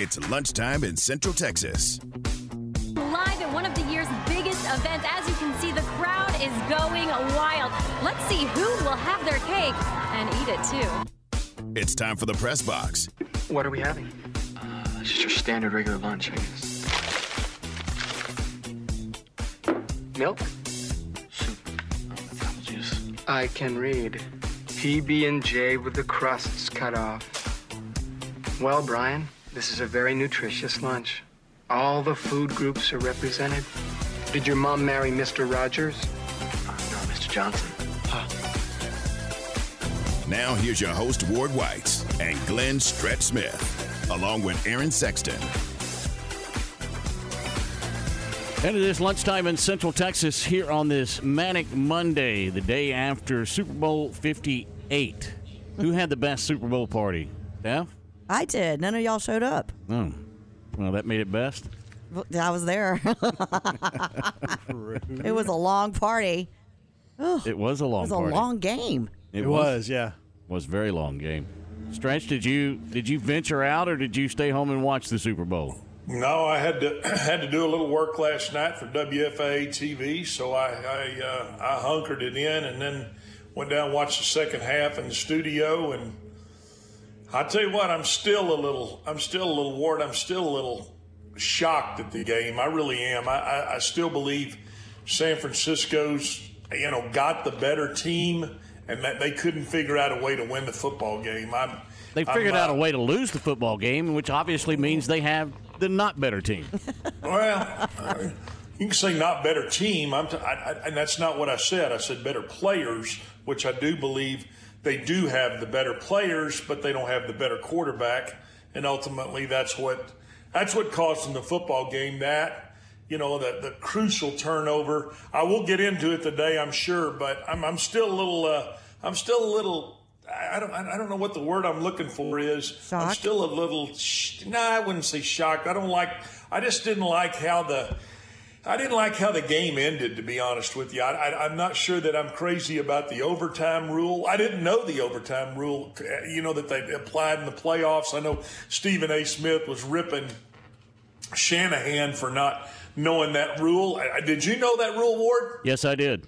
It's lunchtime in Central Texas. Live at one of the year's biggest events. As you can see, the crowd is going wild. Let's see who will have their cake and eat it too. It's time for the press box. What are we having? Uh, just your standard regular lunch, I guess. Milk? Soup. Oh, apple juice. I can read. PB and J with the crusts cut off. Well, Brian, this is a very nutritious lunch. All the food groups are represented. Did your mom marry Mr. Rogers? Uh, no, Mr. Johnson. Now, here's your host, Ward White, and Glenn Stretch Smith, along with Aaron Sexton. And it is lunchtime in Central Texas here on this Manic Monday, the day after Super Bowl 58. Who had the best Super Bowl party? Steph? I did. None of y'all showed up. Oh. Well, that made it best. I was there. it was a long party. It was a long party. It was a party. long game. It, It was, yeah. was a very long game. Stretch, did you did you venture out or did you stay home and watch the Super Bowl? No, I had to had to do a little work last night for WFA TV, so I I, uh, I hunkered it in and then went down and watched the second half in the studio. And I tell you what, I'm still a little I'm still a little worried. I'm still a little shocked at the game. I really am. I, I, I still believe San Francisco's you know got the better team and that they couldn't figure out a way to win the football game. I'm, They I'm, figured out a way to lose the football game, which obviously means they have the not better team. Well, uh, you can say not better team. I'm t- I, I, and that's not what I said. I said better players, which I do believe they do have the better players, but they don't have the better quarterback. And ultimately, that's what that's what cost them the football game. That you know the the crucial turnover. I will get into it today, I'm sure, but I'm I'm still a little uh, I'm still a little. I don't. I don't know what the word I'm looking for is. I'm still a little. Sh- no, I wouldn't say shocked. I don't like. I just didn't like how the. I didn't like how the game ended, to be honest with you. I, I'm not sure that I'm crazy about the overtime rule. I didn't know the overtime rule, uh, you know, that they applied in the playoffs. I know Stephen A. Smith was ripping Shanahan for not knowing that rule. Did you know that rule, Ward? yes, I did.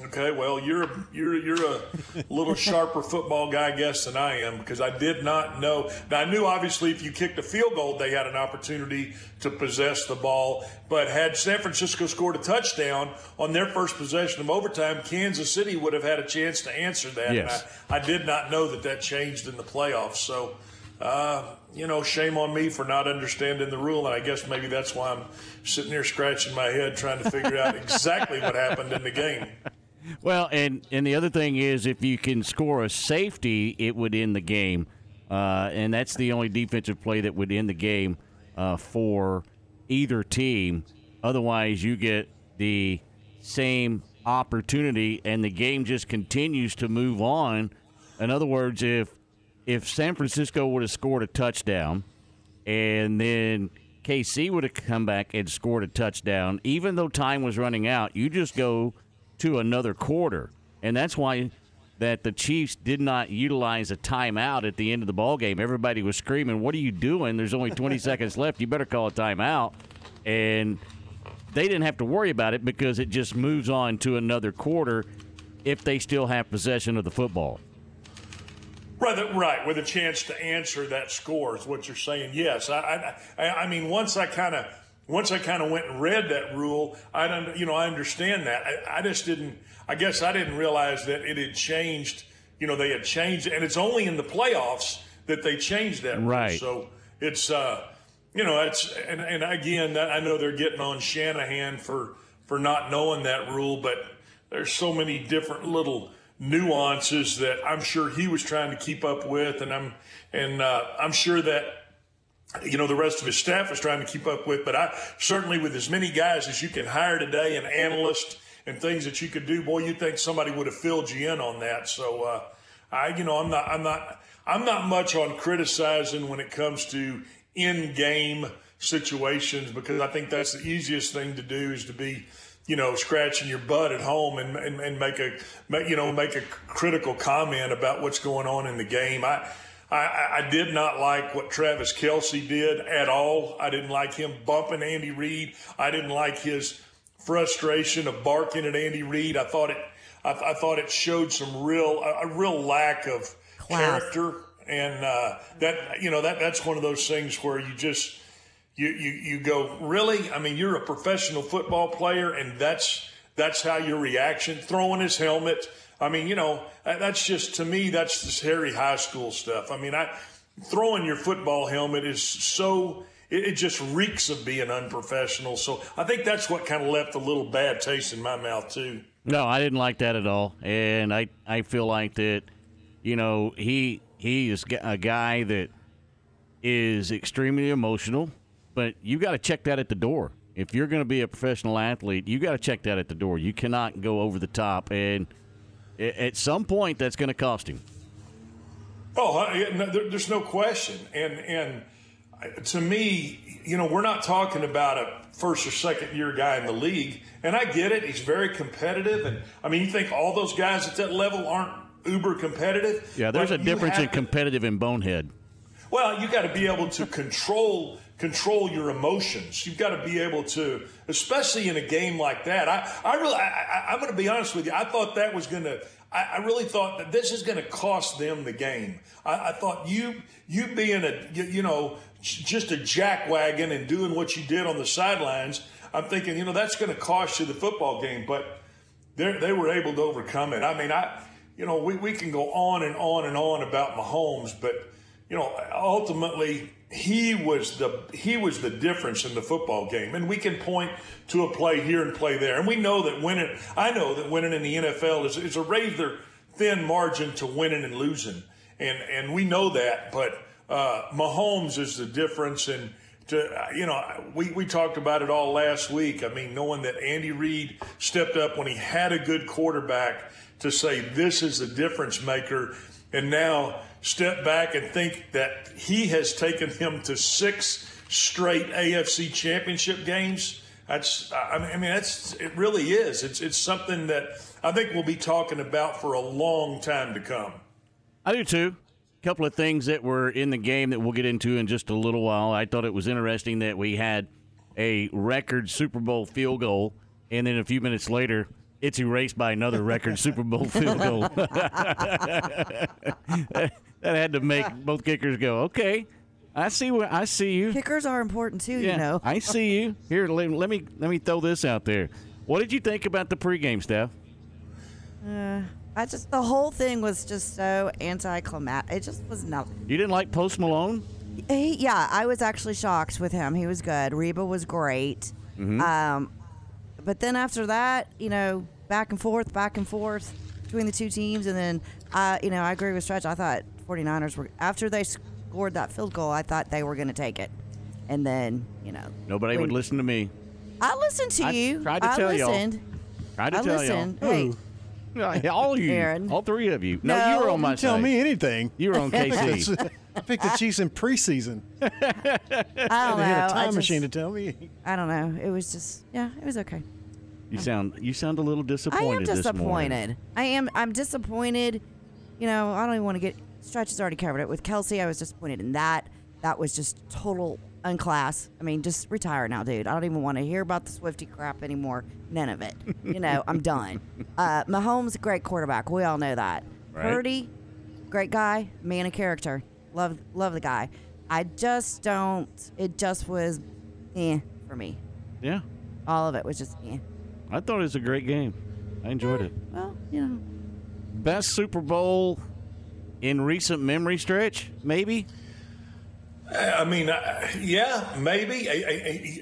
Okay, well, you're you're you're a little sharper football guy, I guess, than I am because I did not know. Now I knew obviously if you kicked a field goal, they had an opportunity to possess the ball. But had San Francisco scored a touchdown on their first possession of overtime, Kansas City would have had a chance to answer that. Yes. I, I did not know that that changed in the playoffs. So. Uh, you know, shame on me for not understanding the rule, and I guess maybe that's why I'm sitting here scratching my head trying to figure out exactly what happened in the game. Well, and and the other thing is, if you can score a safety, it would end the game, uh, and that's the only defensive play that would end the game uh, for either team. Otherwise, you get the same opportunity, and the game just continues to move on. In other words, if if San Francisco would have scored a touchdown, and then KC would have come back and scored a touchdown, even though time was running out, you just go to another quarter, and that's why that the Chiefs did not utilize a timeout at the end of the ball game. Everybody was screaming, "What are you doing? There's only 20 seconds left. You better call a timeout." And they didn't have to worry about it because it just moves on to another quarter if they still have possession of the football. Right, right, with a chance to answer that score is what you're saying. Yes, I, I, I I mean, once I kind of, once I kind of went and read that rule, I don't, you know, I understand that. I, I just didn't. I guess I didn't realize that it had changed. You know, they had changed, and it's only in the playoffs that they changed that. rule. Right. So it's, uh, you know, it's, and, and again, I know they're getting on Shanahan for for not knowing that rule, but there's so many different little nuances that I'm sure he was trying to keep up with, and I'm and uh, I'm sure that you know the rest of his staff is trying to keep up with. But I certainly, with as many guys as you can hire today, and analysts and things that you could do, boy, you'd think somebody would have filled you in on that. So uh, I, you know, I'm not, I'm not, I'm not much on criticizing when it comes to in-game situations because I think that's the easiest thing to do is to be you know, scratching your butt at home and, and, and make a, make, you know, make a critical comment about what's going on in the game. I, I, I, I did not like what Travis Kelce did at all. I didn't like him bumping Andy Reid. I didn't like his frustration of barking at Andy Reid. I thought it, I, I thought it showed some real, a, a real lack of Class. character, and uh, that you know that that's one of those things where you just you, you you go really. I mean, you're a professional football player, and that's that's how your reaction throwing his helmet. I mean, you know, that's just to me that's this Harry high school stuff. I mean, I throwing your football helmet is so it, it just reeks of being unprofessional. So I think that's what kind of left a little bad taste in my mouth too. No, I didn't like that at all, and I I feel like that, you know, he he is a guy that is extremely emotional, but you got to check that at the door. If you're going to be a professional athlete, you got to check that at the door. You cannot go over the top, and at some point, that's going to cost him. Oh, I- yeah, no, there, there's no question. And and uh, to me, you know, we're not talking about a first or second year guy in the league. And I get it; he's very competitive. And I mean, you think all those guys at that level aren't uber competitive? Yeah, there's a difference in competitive and bonehead. Well, you got to be able to control control your emotions. You've got to be able to, especially in a game like that. I, I really, I, I'm going to be honest with you. I thought that was going to. I, I really thought that this is going to cost them the game. I, I thought you, you being a, you, you know, just a jackwagon and doing what you did on the sidelines. I'm thinking, you know, that's going to cost you the football game. But they were able to overcome it. I mean, I you know we, we can go on and on and on about Mahomes, but you know ultimately he was the he was the difference in the football game, and we can point to a play here and play there, and we know that winning. I know that winning in the NFL is is a rather thin margin to winning and losing, and and we know that, but uh, Mahomes is the difference. And to you know we, we talked about it all last week. I mean knowing that andy reid stepped up when he had a good quarterback to say this is the difference maker. And now step back and think that he has taken him to six straight afc championship games that's i mean, that's it really is it's it's something that i think we'll be talking about for a long time to come I do too. A couple of things that were in the game that we'll get into in just a little while. I thought it was interesting that we had a record Super Bowl field goal, and then a few minutes later, it's erased by another record Super Bowl field goal. that had to make both kickers go, okay. I see what I see you. Kickers are important too, Yeah, you know. I see you. Here, let, let me let me throw this out there. What did you think about the pregame, Steph? I just the whole thing was just so anticlimactic. It just was nothing. You didn't like Post Malone? He, yeah, I was actually shocked with him. He was good. Reba was great. Um, but then after that, you know, back and forth, back and forth between the two teams, and then, uh, you know, I agree with Stretch. I thought 49ers were after they scored that field goal. I thought they were going to take it, and then, you know, Nobody when- would listen to me. I listened to I you. tried to I tell y'all. listened. Tried to I tell listened. y'all. Hey, all you, Aaron. all three of you. No, No. you were on my team. Tell side. me anything. You were on KC. I picked the Chiefs in preseason. I don't They know. had a I time just- machine to tell me. I don't know. It was just, yeah, it was okay. You sound you sound a little disappointed. I disappointed. am disappointed. I am. I'm disappointed. You know, I don't even want to get. Stretch has already covered it with Kelce. I was disappointed in that. That was just total unclass. I mean, just retire now, dude. I don't even want to hear about the Swifty crap anymore. None of it. You know, I'm done. Uh, Mahomes, a great quarterback. We all know that. Right. Purdy, great guy, man of character. Love, love the guy. I just don't. It just was, eh, for me. Yeah, All of it was just, eh. I thought it was a great game. I enjoyed it. Well, you know. Best Super Bowl in recent memory stretch, maybe. I mean, uh, yeah, maybe.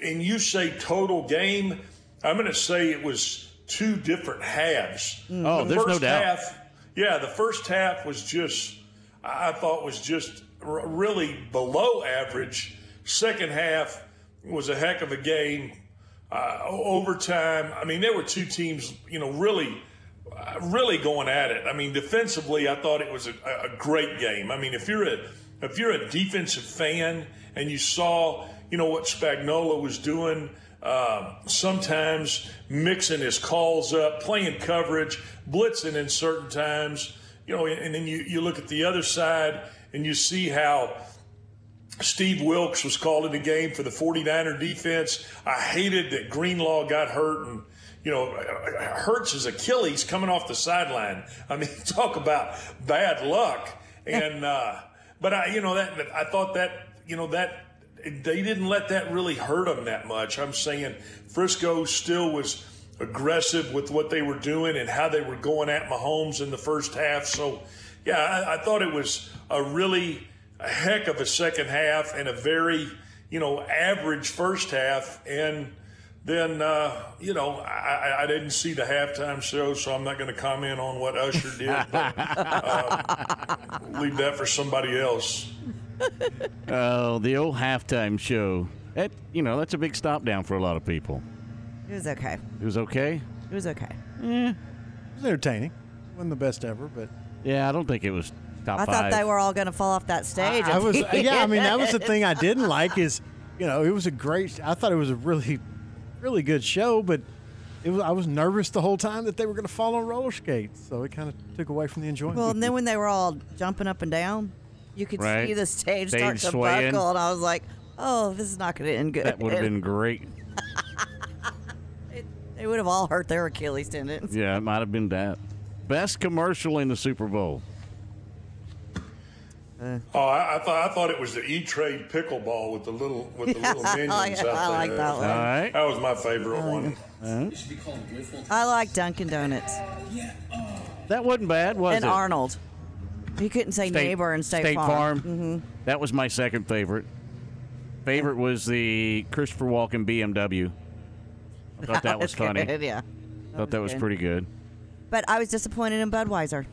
And you say total game. I'm going to say it was two different halves. Oh, The there's no first doubt. Half, yeah, the first half was just, I thought was just r- really below average. Second half was a heck of a game. Uh, overtime. I mean, there were two teams, you know, really, uh, really going at it. I mean, defensively, I thought it was a, a great game. I mean, if you're a if you're a defensive fan and you saw, you know, what Spagnuolo was doing, um, sometimes mixing his calls up, playing coverage, blitzing in certain times, you know, and then you, you look at the other side and you see how Steve Wilks was called in the game for the 49er defense. I hated that Greenlaw got hurt and you know, hurts his Achilles coming off the sideline. I mean, talk about bad luck. And uh, but I, you know, that I thought that you know that they didn't let that really hurt them that much. I'm saying Frisco still was aggressive with what they were doing and how they were going at Mahomes in the first half. So, yeah, I, I thought it was a really a heck of a second half and a very you know average first half and then uh, you know I, I, didn't see the halftime show, so I'm not going to comment on what Usher did. But, uh, leave that for somebody else. Oh, the old halftime show. That you know that's a big stop down for a lot of people. It was okay. It was okay. It was okay. Yeah. It was entertaining. wasn't the best ever, but Yeah, I don't think it was top I five. thought they were all going to fall off that stage. I was yeah. I mean, that was the thing I didn't like is you know it was a great. I thought it was a really, really good show, but it was I was nervous the whole time that they were going to fall on roller skates, so it kind of took away from the enjoyment. Well, and then when they were all jumping up and down, you could Right. see the stage, Stage start to swaying. buckle, and I was like, "Oh, this is not going to end good." that would have been great. It, they would have all hurt their Achilles tendons. Yeah, it might have been that. Best commercial in the Super Bowl. Oh, I, I thought I thought it was the E Trade pickleball with the little with the little minions I out there. like that one. All right. That was my favorite one. I like Dunkin' Donuts That wasn't bad, was and it? And Arnold. You couldn't say neighbor and State, Farm. Mm-hmm. That was my second favorite. Favorite was the Christopher Walken BMW. I thought that was funny. Good, yeah. thought that was good. pretty good. But I was disappointed in Budweiser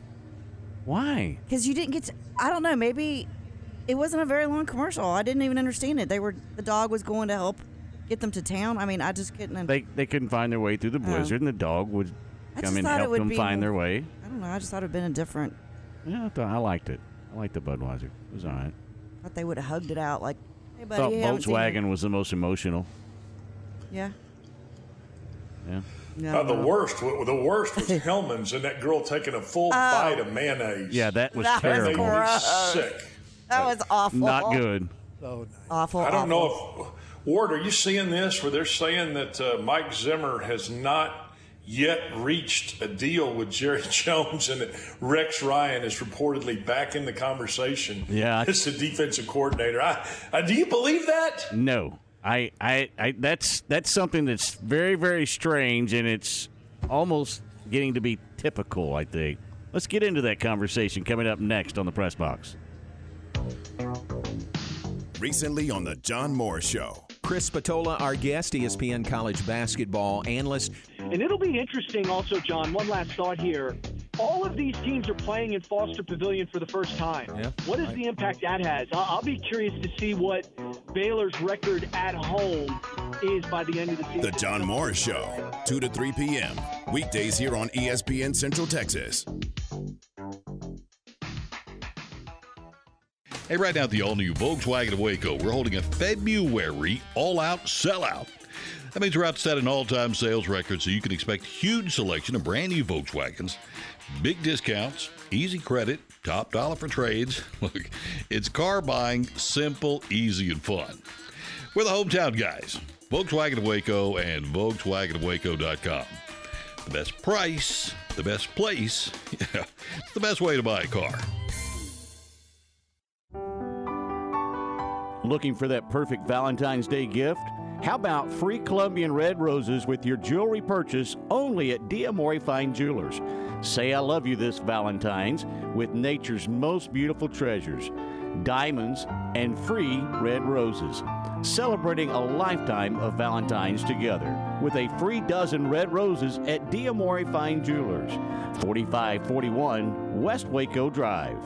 Why? because you didn't get. To, I don't know. Maybe it wasn't a very long commercial. I didn't even understand it. They were the dog was going to help get them to town. I mean, I just couldn't. They they couldn't find their way through the oh. blizzard, and the dog would I come just and thought it help would them be find their way. I don't know. I just thought it'd been a different. Yeah, I, thought, I liked it. I liked the Budweiser. It was all right. Thought they would have hugged it out like, "Hey, buddy, thought you haven't seen it." Volkswagen was the most emotional. Yeah. Yeah. No, Uh, the no. worst, the worst was Hellmann's and that girl taking a full bite of mayonnaise. Yeah, that was That was That made terrible. me gross. sick. That was awful. Not good. so nice. Awful. I don't awful. know if Ward, are you seeing this where they're saying that uh, Mike Zimmer has not yet reached a deal with Jerry Jones and that Rex Ryan is reportedly back in the conversation? Yeah. it's the defensive coordinator. I, I, do you believe that? No, I, I, I, that's that's something that's very, very strange, and it's almost getting to be typical. I think. Let's get into that conversation coming up next on the press box. Recently on the John Moore Show. Chris Spatola, our guest, ESPN college basketball analyst. And it'll be interesting also, John. One last thought here. All of these teams are playing in Foster Pavilion for the first time. Yeah. What is the impact that has? I'll, I'll be curious to see what Baylor's record at home is by the end of the season. The John Morris Show, 2 to 3 p.m. Weekdays here on ESPN Central Texas. Hey, right now at the all new Volkswagen of Waco, we're holding a February all out sellout. That means we're out set an all time sales record, so you can expect huge selection of brand new Volkswagens, big discounts, easy credit, top dollar for trades. Look, it's car buying simple, easy, and fun. We're the hometown guys, Volkswagen of Waco and VolkswagenofWaco.com. The best price, the best place, yeah, it's the best way to buy a car. Looking for that perfect Valentine's Day gift? How about free Colombian red roses with your jewelry purchase only at Diamore Fine Jewelers? Say I love you this Valentine's with nature's most beautiful treasures diamonds and free red roses. Celebrating a lifetime of Valentine's together with a free dozen red roses at Diamore Fine Jewelers, 4541 West Waco Drive.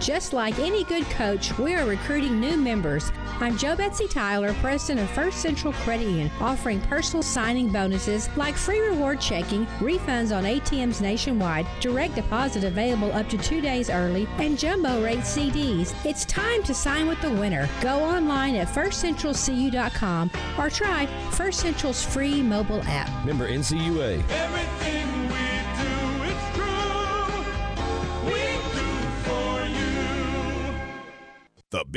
Just like any good coach, we are recruiting new members. I'm Joe Betsy Tyler, president of First Central Credit Union, offering personal signing bonuses like free reward checking, refunds on ATMs nationwide, direct deposit available up to two days early, and jumbo rate CDs. It's time to sign with the winner. Go online at firstcentralcu.com or try First Central's free mobile app. Member NCUA. Everything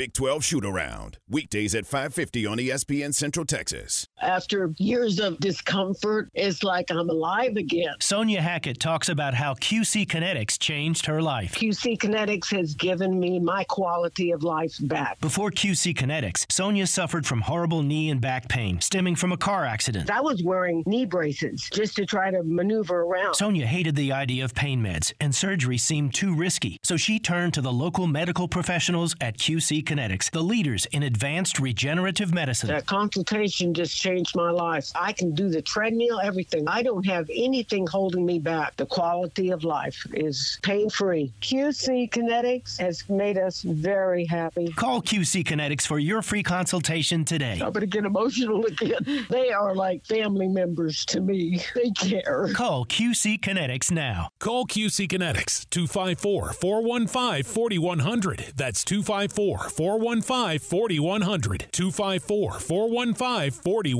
Big 12 Shoot Around. Weekdays at 550 on ESPN Central Texas. After years of discomfort, it's like I'm alive again. Sonia Hackett talks about how QC Kinetics changed her life. QC Kinetics has given me my quality of life back. Before QC Kinetics, Sonia suffered from horrible knee and back pain stemming from a car accident. I was wearing knee braces just to try to maneuver around. Sonia hated the idea of pain meds, and surgery seemed too risky, so she turned to the local medical professionals at QC Kinetics, the leaders in advanced regenerative medicine. That consultation just changed my life. I can do the treadmill, everything. I don't have anything holding me back. The quality of life is pain free. QC Kinetics has made us very happy. Call QC Kinetics for your free consultation today. I'm going to get emotional again. They are like family members to me. They care. Call QC Kinetics now. Call QC Kinetics 254 415 4100. That's 254 415 4100. 254 415 4100.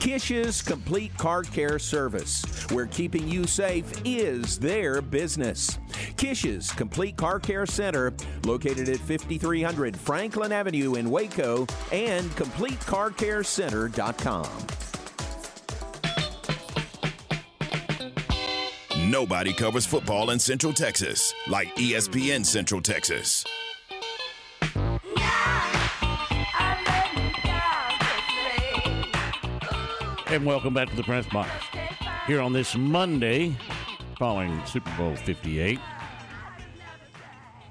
Kish's Complete Car Care Service, where keeping you safe is their business. Kish's Complete Car Care Center, located at 5300 Franklin Avenue in Waco, and CompleteCarCareCenter.com. Nobody covers football in Central Texas like ESPN Central Texas. And welcome back to the press box. Here on this Monday, following Super Bowl 58.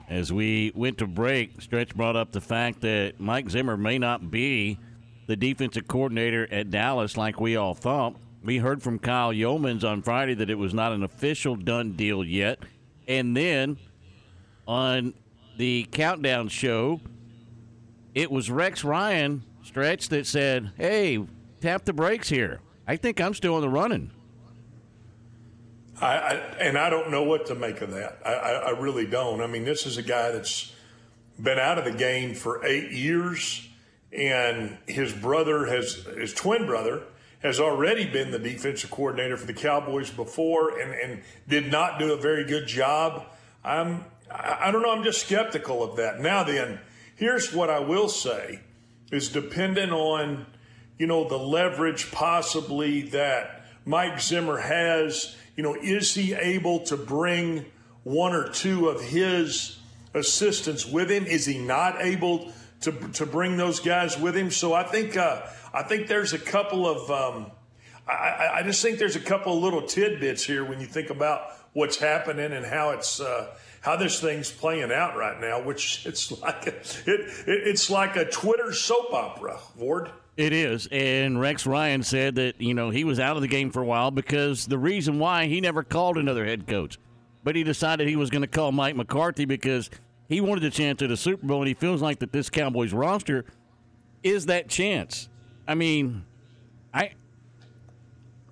As we went to break, Stretch brought up the fact that Mike Zimmer may not be the defensive coordinator at Dallas like we all thought. We heard from Kyle Youmans on Friday that it was not an official done deal yet. And then on the countdown show, it was Rex Ryan, Stretch, that said, Hey, tap the brakes here. I think I'm still in the running. I, I, and I don't know what to make of that. I, I, I, really don't. I mean, this is a guy that's been out of the game for eight years, and his brother has his twin brother has already been the defensive coordinator for the Cowboys before, and, and did not do a very good job. I'm I don't know. I'm just skeptical of that. Now then, here's what I will say: is dependent on you know the leverage possibly that Mike Zimmer has you know, is he able to bring one or two of his assistants with him? Is he not able to, to bring those guys with him? So I think uh, I think there's a couple of um, I, I, just think there's a couple of little tidbits here when you think about what's happening and how it's uh, how this thing's playing out right now. Which it's like a, it, it it's like a Twitter soap opera, Ward. It is. And Rex Ryan said that, you know, he was out of the game for a while because the reason why he never called another head coach. But he decided he was going to call Mike McCarthy because he wanted a chance at a Super Bowl and he feels like that this Cowboys roster is that chance. I mean, I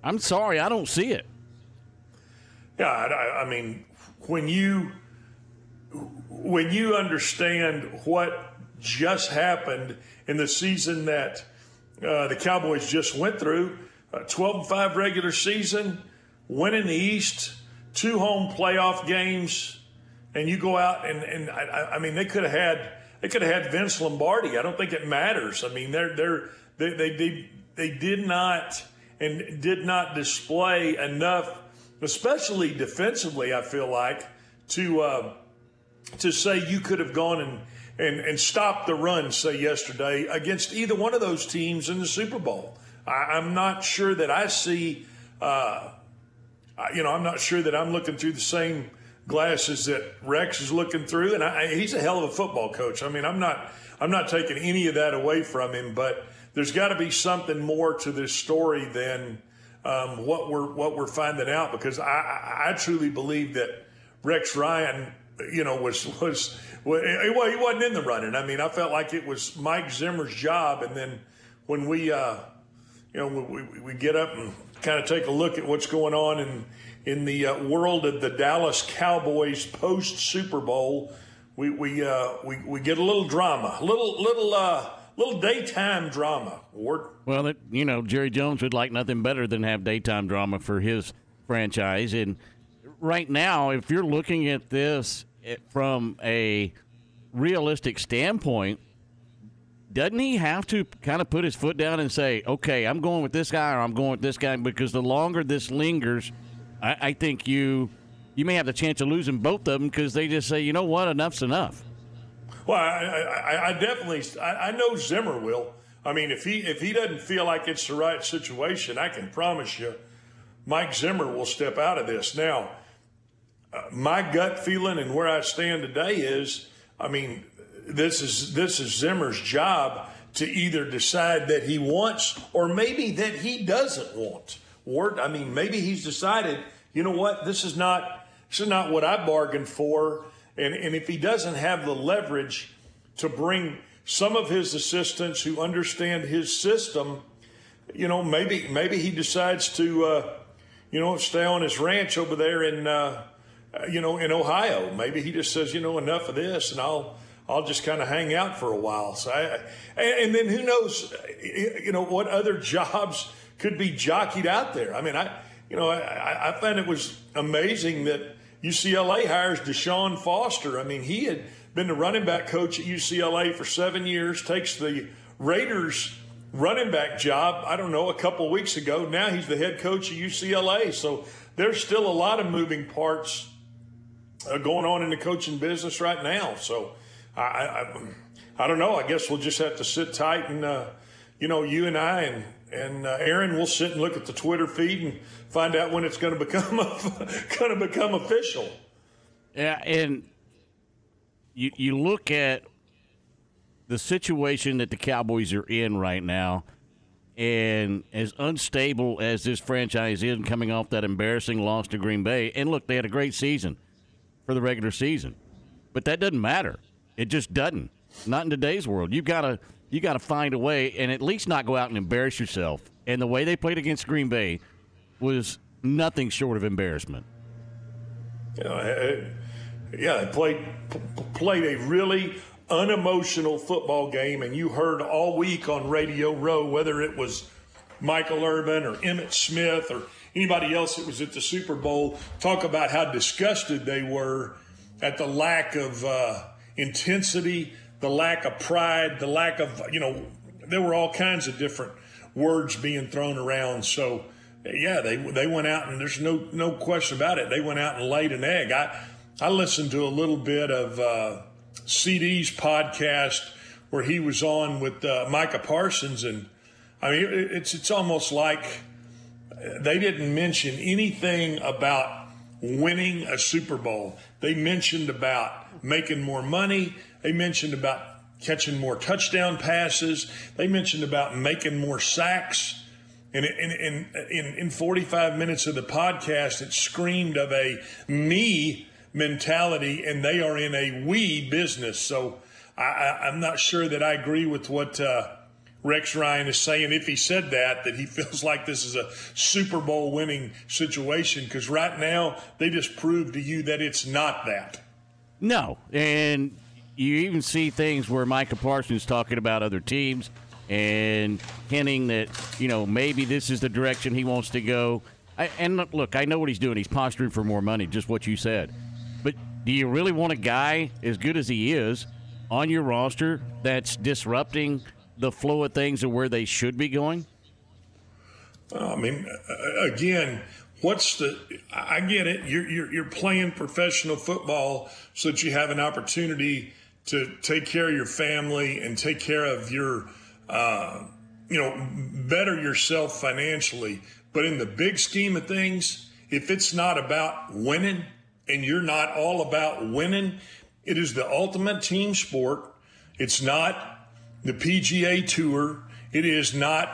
I'm sorry, I don't see it. Yeah, I, I mean, when you when you understand what just happened in the season that uh, the Cowboys just went through. Uh, 12 and 5 regular season, winning the East, two home playoff games, and you go out and, and I, I mean, they could have had they could have had Vince Lombardi. I don't think it matters. I mean, they're, they're, they, they, they, they did not and did not display enough, especially defensively, I feel like, to, uh, to say you could have gone and and, and stop the run, say yesterday, against either one of those teams in the Super Bowl. I, am not sure that I see, uh, you know, I'm not sure that I'm looking through the same glasses that Rex is looking through, and I, he's a hell of a football coach. I mean, I'm not I'm not taking any of that away from him, but there's got to be something more to this story than um, what we're what we're finding out because I, I truly believe that Rex Ryan, you know, was was well, he wasn't in the running. I mean, I felt like it was Mike Zimmer's job, and then when we, uh, you know, we, we get up and kind of take a look at what's going on in in the uh, world of the Dallas Cowboys post Super Bowl, we we, uh, we we get a little drama, a little little uh, little daytime drama. Ward. Well, it, you know, Jerry Jones would like nothing better than have daytime drama for his franchise. And right now, if you're looking at this from a realistic standpoint, doesn't he have to kind of put his foot down and say, okay, I'm going with this guy or I'm going with this guy? Because the longer this lingers, I, I think you you may have the chance of losing both of them because they just say, you know what, enough's enough. Well, I, I, I definitely, I, I know Zimmer will. I mean, if he if he doesn't feel like it's the right situation, I can promise you, Mike Zimmer will step out of this. Now, my gut feeling and where I stand today is, I mean, this is this is Zimmer's job to either decide that he wants or maybe that he doesn't want. Ward, I mean, maybe he's decided, you know what, this is not this is not what I bargained for. And, and if he doesn't have the leverage to bring some of his assistants who understand his system, you know, maybe maybe he decides to, uh, you know, stay on his ranch over there in, uh, Uh, you know, in Ohio. Maybe he just says, you know, enough of this, and I'll I'll just kind of hang out for a while. So, I, and then who knows, you know, what other jobs could be jockeyed out there. I mean, I, you know, I, I found it was amazing that UCLA hires Deshaun Foster. I mean, he had been the running back coach at UCLA for seven years, takes the Raiders running back job, I don't know, a couple weeks ago. Now he's the head coach at UCLA. So there's still a lot of moving parts uh, going on in the coaching business right now. So I, I, I, don't know. I guess we'll just have to sit tight and, uh, you know, you and I and, and uh, Aaron will sit and look at the Twitter feed and find out when it's going to become going to become official. Yeah, and you you look at the situation that the Cowboys are in right now, and as unstable as this franchise is, coming off that embarrassing loss to Green Bay, and look, they had a great season for the regular season, but that doesn't matter. It just doesn't. Not in today's world. You gotta you gotta find a way, and at least not go out and embarrass yourself. And the way they played against Green Bay was nothing short of embarrassment. You know, yeah, they played p- played a really unemotional football game, and you heard all week on Radio Row whether it was Michael Irvin or Emmitt Smith or anybody else that was at the Super Bowl talk about how disgusted they were at the lack of uh, intensity, the lack of pride, the lack of you know there were all kinds of different words being thrown around. So yeah, they they went out and there's no no question about it. They went out and laid an egg. I I listened to a little bit of uh, CD's podcast where he was on with uh, Micah Parsons, and I mean it's it's almost like they didn't mention anything about winning a Super Bowl. They mentioned about making more money. They mentioned about catching more touchdown passes. They mentioned about making more sacks. And in, in, in, in 45 minutes of the podcast, it screamed of a me mentality, and they are in a we business. So I, am not sure that I agree with what uh, Rex Ryan is saying. If he said that, that he feels like this is a Super Bowl winning situation, because right now they just proved to you that it's not that. No, and you even see things where Micah Parsons talking about other teams and hinting that you know maybe this is the direction he wants to go. I, and look, I know what he's doing. He's posturing for more money, just what you said. But do you really want a guy as good as he is on your roster that's disrupting the flow of things and where they should be going? I mean, again, what's the? I get it. You're, you're, you're playing professional football so that you have an opportunity to take care of your family and take care of your, uh, you know, better yourself financially. But in the big scheme of things, if it's not about winning, and you're not all about winning, it is the ultimate team sport. It's not the PGA Tour. It is not,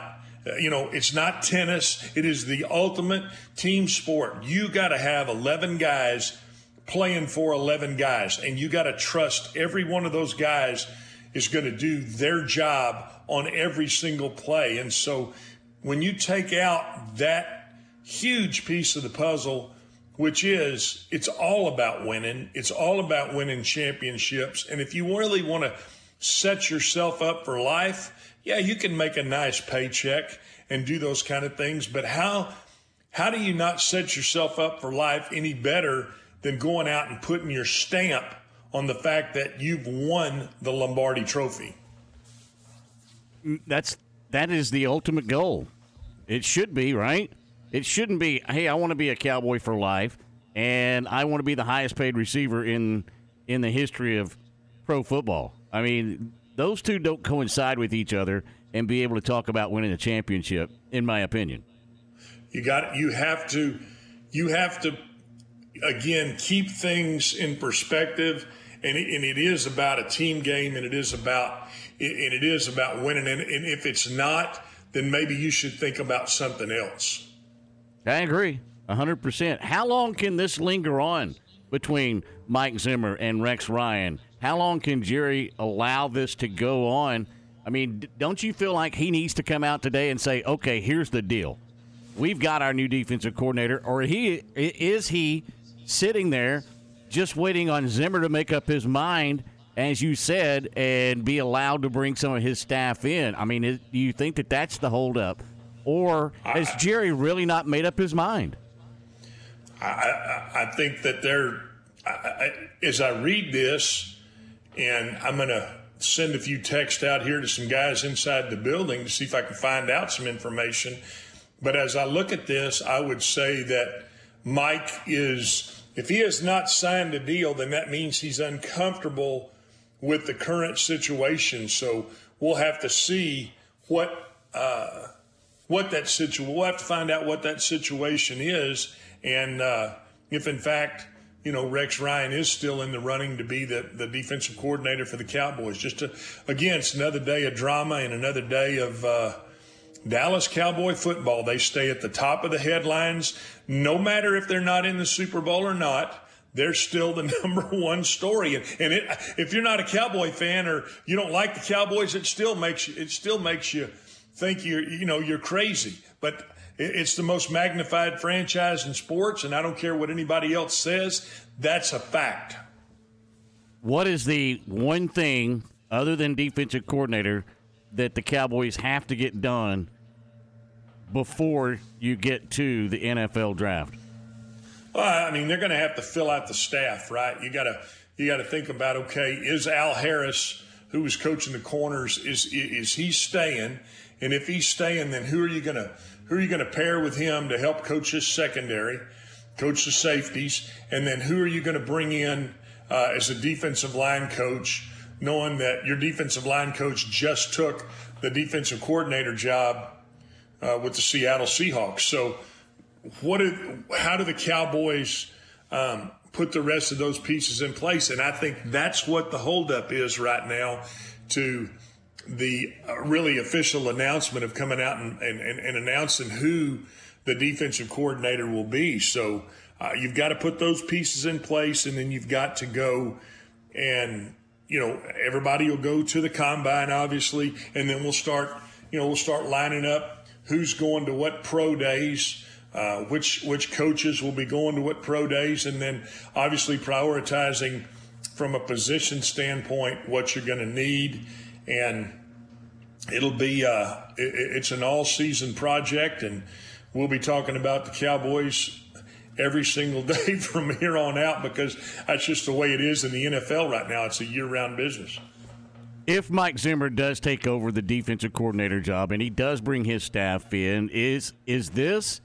uh, you know, it's not tennis. It is the ultimate team sport. You got to have 11 guys playing for 11 guys, and you got to trust every one of those guys is going to do their job on every single play. And so when you take out that huge piece of the puzzle, which is it's all about winning, it's all about winning championships. And if you really want to set yourself up for life, yeah, you can make a nice paycheck and do those kind of things. But how how do you not set yourself up for life any better than going out and putting your stamp on the fact that you've won the Lombardi Trophy? Mm, that's that is the ultimate goal. It should be, right? It shouldn't be, hey, I want to be a cowboy for life and I want to be the highest paid receiver in in the history of pro football. I mean, those two don't coincide with each other and be able to talk about winning a championship, in my opinion. You got you have to you have to again keep things in perspective and it, and it is about a team game and it is about and it is about winning and, and if it's not then maybe you should think about something else. I agree. 100%. How long can this linger on between Mike Zimmer and Rex Ryan? How long can Jerry allow this to go on? I mean, don't you feel like he needs to come out today and say, okay, here's the deal. We've got our new defensive coordinator, or he is he sitting there just waiting on Zimmer to make up his mind, as you said, and be allowed to bring some of his staff in? I mean, do you think that that's the holdup? Or has Jerry really not made up his mind? I, I, I think that they're, I, as I read this, and I'm going to send a few texts out here to some guys inside the building to see if I can find out some information. But as I look at this, I would say that Mike is, if he has not signed a deal, then that means he's uncomfortable with the current situation. So we'll have to see what uh, what that situation. We'll have to find out what that situation is, and uh, if in fact you know Rex Ryan is still in the running to be the, the defensive coordinator for the Cowboys. Just to, again, it's another day of drama and another day of. Uh, Dallas Cowboy football. They stay at the top of the headlines, no matter if they're not in the Super Bowl or not. They're still the number one story, and, and it, if you're not a Cowboy fan or you don't like the Cowboys, it still makes you, it still makes you think you're you know you're crazy. But it's the most magnified franchise in sports, and I don't care what anybody else says. That's a fact. What is the one thing other than defensive coordinator that the Cowboys have to get done before you get to the NFL draft? Well, I mean, they're going to have to fill out the staff, right? You got to you got to think about okay, is Al Harris, who was coaching the corners, is is he staying? And if he's staying, then who are you going to who are you going to pair with him to help coach his secondary, coach the safeties, and then who are you going to bring in uh, as a defensive line coach, knowing that your defensive line coach just took the defensive coordinator job uh, with the Seattle Seahawks. So, what? Did, how do the Cowboys um, put the rest of those pieces in place? And I think that's what the holdup is right now to the uh, really official announcement of coming out and, and, and announcing who the defensive coordinator will be. So uh, you've got to put those pieces in place, and then you've got to go and you know everybody will go to the combine, obviously, and then we'll start you know we'll start lining up who's going to what pro days. Uh, which which coaches will be going to what pro days, and then obviously prioritizing from a position standpoint what you're going to need, and it'll be uh, it, it's an all season project, and we'll be talking about the Cowboys every single day from here on out because that's just the way it is in the NFL right now. It's a year round business. If Mike Zimmer does take over the defensive coordinator job and he does bring his staff in, is is this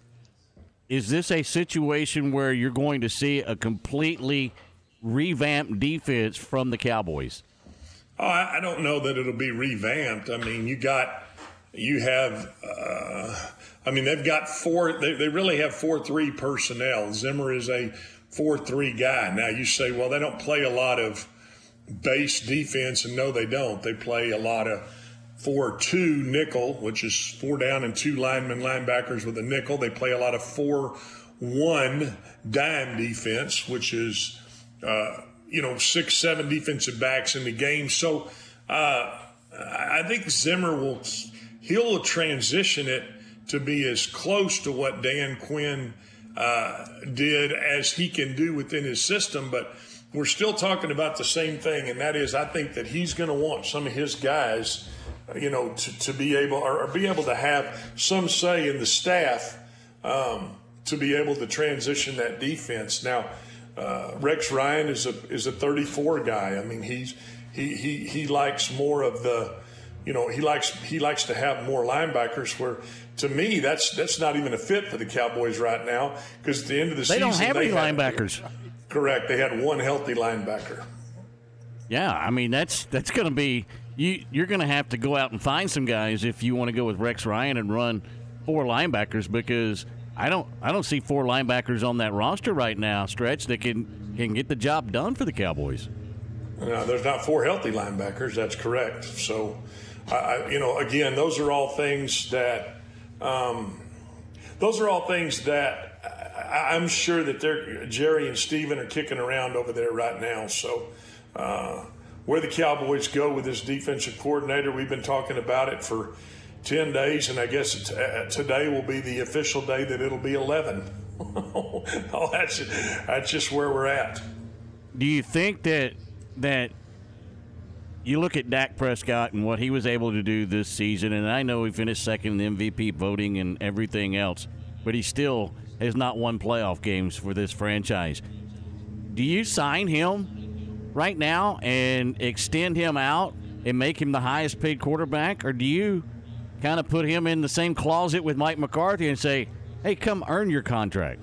is this a situation where you're going to see a completely revamped defense from the Cowboys? Oh, I, don't know that it'll be revamped. I mean, you got, you have, uh, I mean, they've got four, they, they really have 4 3 personnel. Zimmer is a four-three guy. Now you say, well, they don't play a lot of base defense, and no, they don't. They play a lot of four-two nickel, which is four down and two linemen, linebackers with a nickel. They play a lot of four-one dime defense, which is uh, you know six, seven defensive backs in the game. So uh, I think Zimmer will he'll transition it to be as close to what Dan Quinn uh, did as he can do within his system, but we're still talking about the same thing, and that is I think that he's going to want some of his guys, you know, to, to be able or, or, be able to have some say in the staff um, to be able to transition that defense. Now, uh, Rex Ryan is a is a 34 guy. I mean, he's he he he likes more of the, you know, he likes he likes to have more linebackers. Where to me, that's that's not even a fit for the Cowboys right now because at the end of the they season they don't have they any had- linebackers. Correct. They had one healthy linebacker. Yeah, I mean that's that's going to be you. You're going to have to go out and find some guys if you want to go with Rex Ryan and run four linebackers because I don't I don't see four linebackers on that roster right now. Stretch that can can get the job done for the Cowboys. No, there's not four healthy linebackers. That's correct. So, I, you know, again, those are all things that, um, those are all things that I, I'm sure that they're Jerry and Stephen are kicking around over there right now. So, uh, where the Cowboys go with this defensive coordinator, we've been talking about it for ten days, and I guess it's, uh, today will be the official day that it'll be eleven. oh, that's that's just where we're at. Do you think that that you look at Dak Prescott and what he was able to do this season, and I know he finished second in the MVP voting and everything else, but he still has not won playoff games for this franchise. Do you sign him right now and extend him out and make him the highest paid quarterback, or do you kind of put him in the same closet with Mike McCarthy and say, "Hey, come earn your contract"?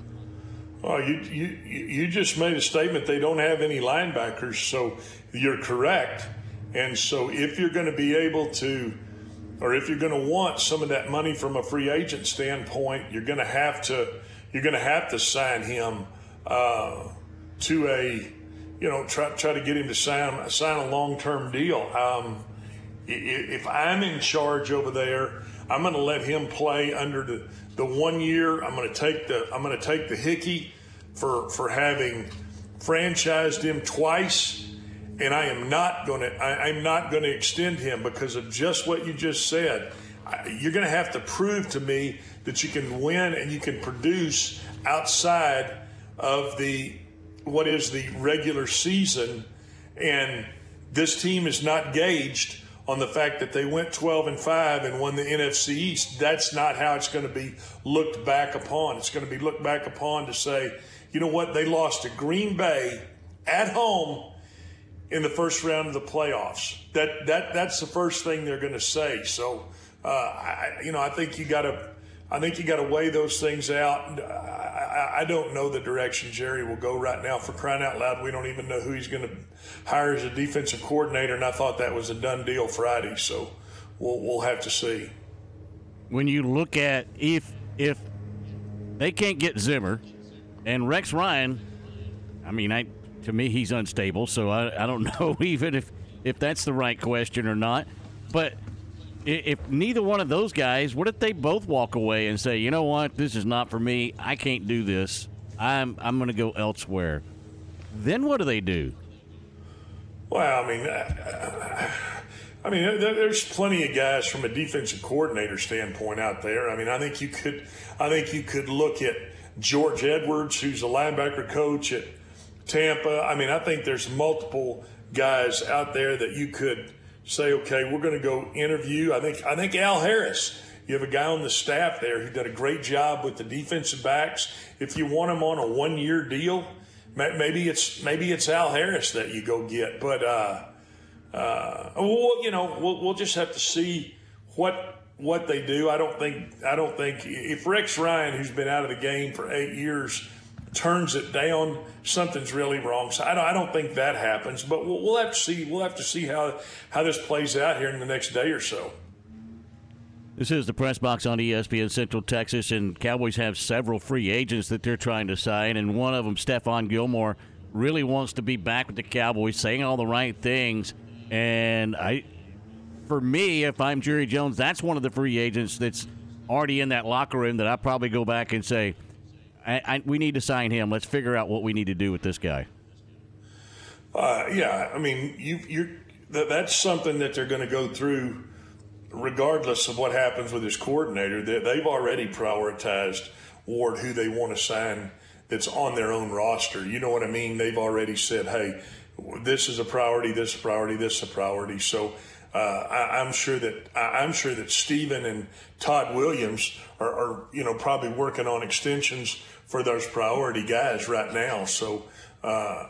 Oh, you, you you just made a statement. They don't have any linebackers, so you're correct. And so, if you're going to be able to, or if you're going to want some of that money from a free agent standpoint, you're going to have to you're going to have to sign him uh, to a you know try try to get him to sign sign a long term deal. Um, if I'm in charge over there, I'm going to let him play under the, the one year. I'm going to take the I'm going to take the hickey for for having franchised him twice, and I am not going to I, I'm not going to extend him because of just what you just said. You're going to have to prove to me that you can win and you can produce outside of the what is the regular season, and this team is not gauged on the fact that they went 12 and 5 and won the NFC East. That's not how it's going to be looked back upon. It's going to be looked back upon to say, you know what, they lost to Green Bay at home in the first round of the playoffs. That that that's the first thing they're going to say. So, uh, I, you know, I think you got to. I think you got to weigh those things out. I, I, don't know the direction Jerry will go right now. For crying out loud, we don't even know who he's going to hire as a defensive coordinator, and I thought that was a done deal Friday. So we'll we'll have to see. when you look at if if they can't get Zimmer and Rex Ryan, I mean, I to me he's unstable, so I, I don't know even if if that's the right question or not. But if neither one of those guys, what if they both walk away and say, you know what, this is not for me. I can't do this. I'm I'm going to go elsewhere. Then what do they do? Well, I mean, I mean, there's plenty of guys from a defensive coordinator standpoint out there. I mean, I think you could, I think you could look at George Edwards, who's a linebacker coach at Tampa. I mean, I think there's multiple guys out there that you could say, okay, we're going to go interview. I think, I think Al Harris. You have a guy on the staff there who did a great job with the defensive backs. If you want him on a one-year deal, maybe it's maybe it's Al Harris that you go get. But uh, uh, well, you know, we'll, we'll just have to see what what they do. I don't think I don't think if Rex Ryan, who's been out of the game for eight years, turns it down, something's really wrong. So I don't I don't think that happens. But we'll, we'll have to see. We'll have to see how how this plays out here in the next day or so. This is the press box on ESPN Central Texas, and Cowboys have several free agents that they're trying to sign, and one of them, Stephon Gilmore, really wants to be back with the Cowboys, saying all the right things. And I, for me, if I'm Jerry Jones, that's one of the free agents that's already in that locker room that I probably go back and say, I, I, we need to sign him. Let's figure out what we need to do with this guy. Uh, yeah, I mean, you, that, that's something that they're going to go through, regardless of what happens with his coordinator. They, they've already prioritized Ward who they want to sign that's on their own roster. You know what I mean? They've already said, "Hey, this is a priority. This is a priority. This is a priority." So. Uh, I, I'm sure that I, I'm sure that Stephen and Todd Williams are, are, you know, probably working on extensions for those priority guys right now. So, uh,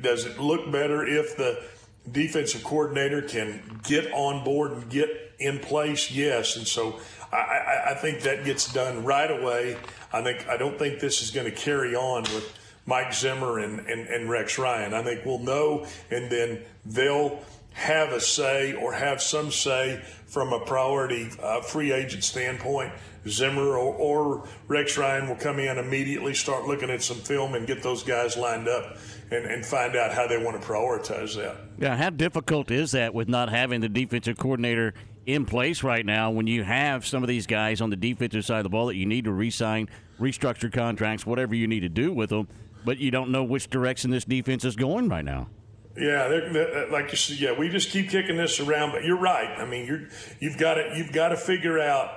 does it look better if the defensive coordinator can get on board and get in place? Yes. And so I, I, think that gets done right away. I think I don't think this is going to carry on with Mike Zimmer and, and, and Rex Ryan. I think we'll know, and then they'll have a say or have some say from a priority uh, free agent standpoint. Zimmer or, or Rex Ryan will come in immediately, start looking at some film, and get those guys lined up and, and find out how they want to prioritize that. Yeah, how difficult is that with not having the defensive coordinator in place right now when you have some of these guys on the defensive side of the ball that you need to re-sign, restructure contracts, whatever you need to do with them, but you don't know which direction this defense is going right now. Yeah, they're, they're, like you said, yeah, we just keep kicking this around. But you're right. I mean, you're you've got to you've got to figure out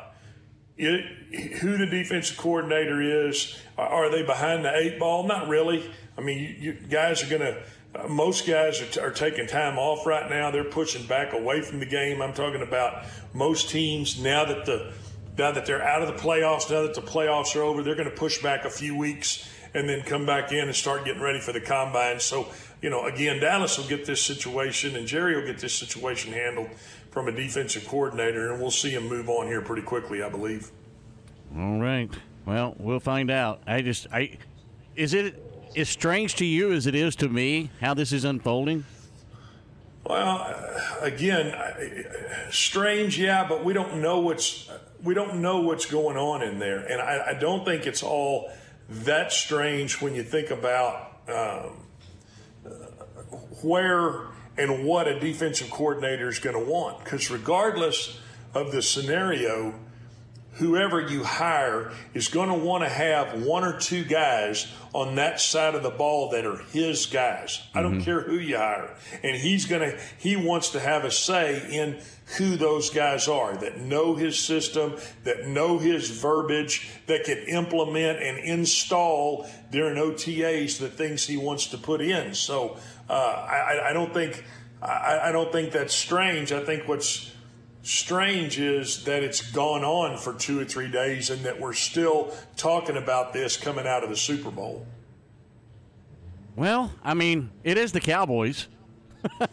it, who the defensive coordinator is. Are they behind the eight ball? Not really. I mean, you, you guys are going to. Uh, most guys are, t- are taking time off right now. They're pushing back away from the game. I'm talking about most teams now that the now that they're out of the playoffs. Now that the playoffs are over, they're going to push back a few weeks and then come back in and start getting ready for the combine. So you know, again, Dallas will get this situation and Jerry will get this situation handled from a defensive coordinator, and we'll see him move on here pretty quickly, I believe. All right. Well, we'll find out. I just, I, is it as strange to you as it is to me how this is unfolding? Well, again, strange, yeah, but we don't know what's we don't know what's going on in there, and I, I don't think it's all that strange when you think about. Um, where and what a defensive coordinator is going to want. Because regardless of the scenario, whoever you hire is going to want to have one or two guys on that side of the ball that are his guys. I don't Mhm. care who you hire. And he's going to, he wants to have a say in who those guys are that know his system, that know his verbiage, that can implement and install during OTAs the things he wants to put in. So uh, I, I don't think I, I don't think that's strange. I think what's strange is that it's gone on for two or three days and that we're still talking about this coming out of the Super Bowl. Well, I mean, it is the Cowboys.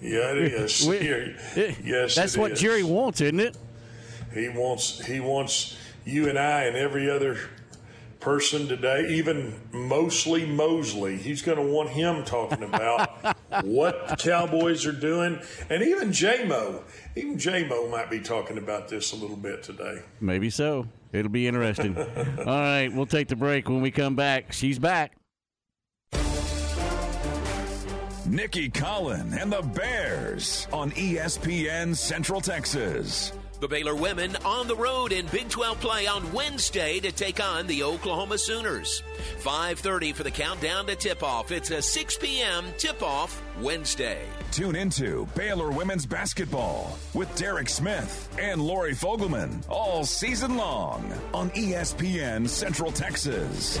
Yeah, it is. We- Yeah, yes, That's it what is. Jerry wants, isn't it? He wants he wants you and I and every other person today, even mostly Mosley. He's going to want him talking about what the Cowboys are doing, and even J-Mo. Even J-Mo might be talking about this a little bit today. Maybe so. It'll be interesting. All right, we'll take the break. When we come back, she's back. Nicki Collen and the Bears on ESPN Central Texas. The Baylor women on the road in Big 12 play on Wednesday to take on the Oklahoma Sooners. 5:30 for the countdown to tip-off. It's a 6 p.m. tip-off Wednesday. Tune into Baylor women's basketball with Derek Smith and Lori Fogleman all season long on ESPN Central Texas.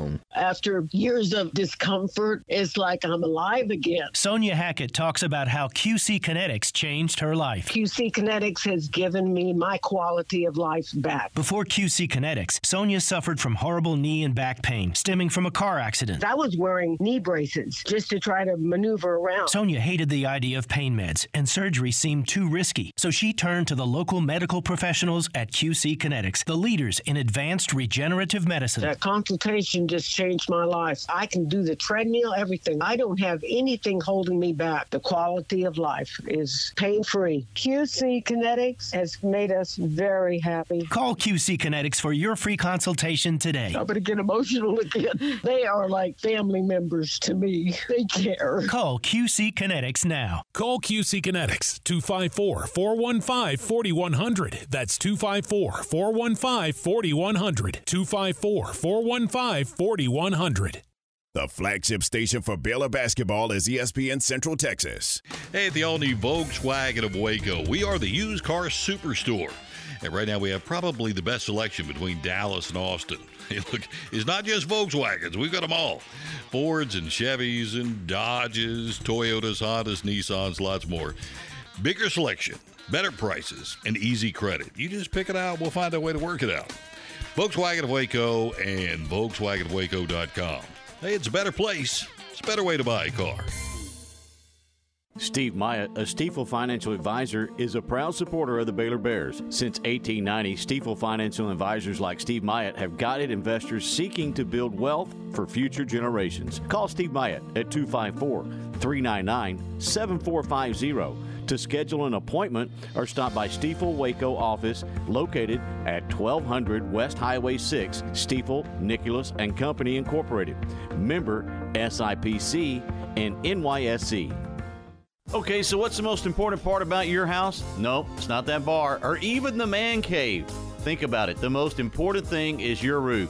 own. After years of discomfort, it's like I'm alive again. Sonia Hackett talks about how QC Kinetics changed her life. QC Kinetics has given me my quality of life back. Before QC Kinetics, Sonia suffered from horrible knee and back pain stemming from a car accident. I was wearing knee braces just to try to maneuver around. Sonia hated the idea of pain meds, and surgery seemed too risky, so she turned to the local medical professionals at QC Kinetics, the leaders in advanced regenerative medicine. That consultation just changed my life. I can do the treadmill, everything. I don't have anything holding me back. The quality of life is pain free. QC Kinetics has made us very happy. Call QC Kinetics for your free consultation today. I'm going to get emotional again. They are like family members to me. They care. Call QC Kinetics now. Call QC Kinetics 254 415 4100. That's 254 415 4100. 254 415 4100. The flagship station for Baylor basketball is ESPN Central Texas. Hey, at the all new Volkswagen of Waco, we are the used car superstore. And right now we have probably the best selection between Dallas and Austin. Hey, look, it's not just Volkswagens, we've got them all Fords and Chevys and Dodges, Toyotas, Hondas, Nissans, lots more. Bigger selection, better prices, and easy credit. You just pick it out, we'll find a way to work it out. Volkswagen of Waco and VolkswagenofWaco.com. Hey, it's a better place. It's a better way to buy a car. Steve Myatt, a Stifel financial advisor, is a proud supporter of the Baylor Bears. Since 1890, Stifel financial advisors like Steve Myatt have guided investors seeking to build wealth for future generations. Call Steve Myatt at 254 399 7450 to schedule an appointment or stop by Stifel Waco office located at 1200 West Highway 6, Stifel, Nicolaus and Company Incorporated. Member SIPC and NYSE. Okay, so what's the most important part about your house? No, it's not that bar or even the man cave. Think about it. The most important thing is your roof.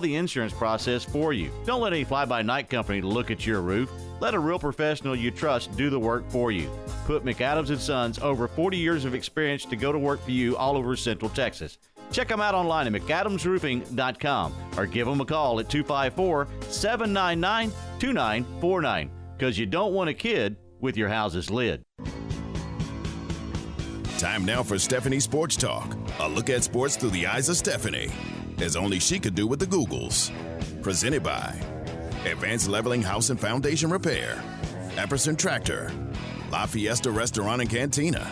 the insurance process for you. Don't let any fly-by-night company look at your roof. Let a real professional you trust do the work for you. Put McAdams and Sons over 40 years of experience to go to work for you all over Central Texas. Check them out online at McAdamsRoofing.com or give them a call at 254 799 2949 because you don't want a kid with your house's lid. Time now for Stephanie Sports Talk. A look at sports through the eyes of Stephanie, as only she could do with the Googles. Presented by Advanced Leveling House and Foundation Repair, Epperson Tractor, La Fiesta Restaurant and Cantina,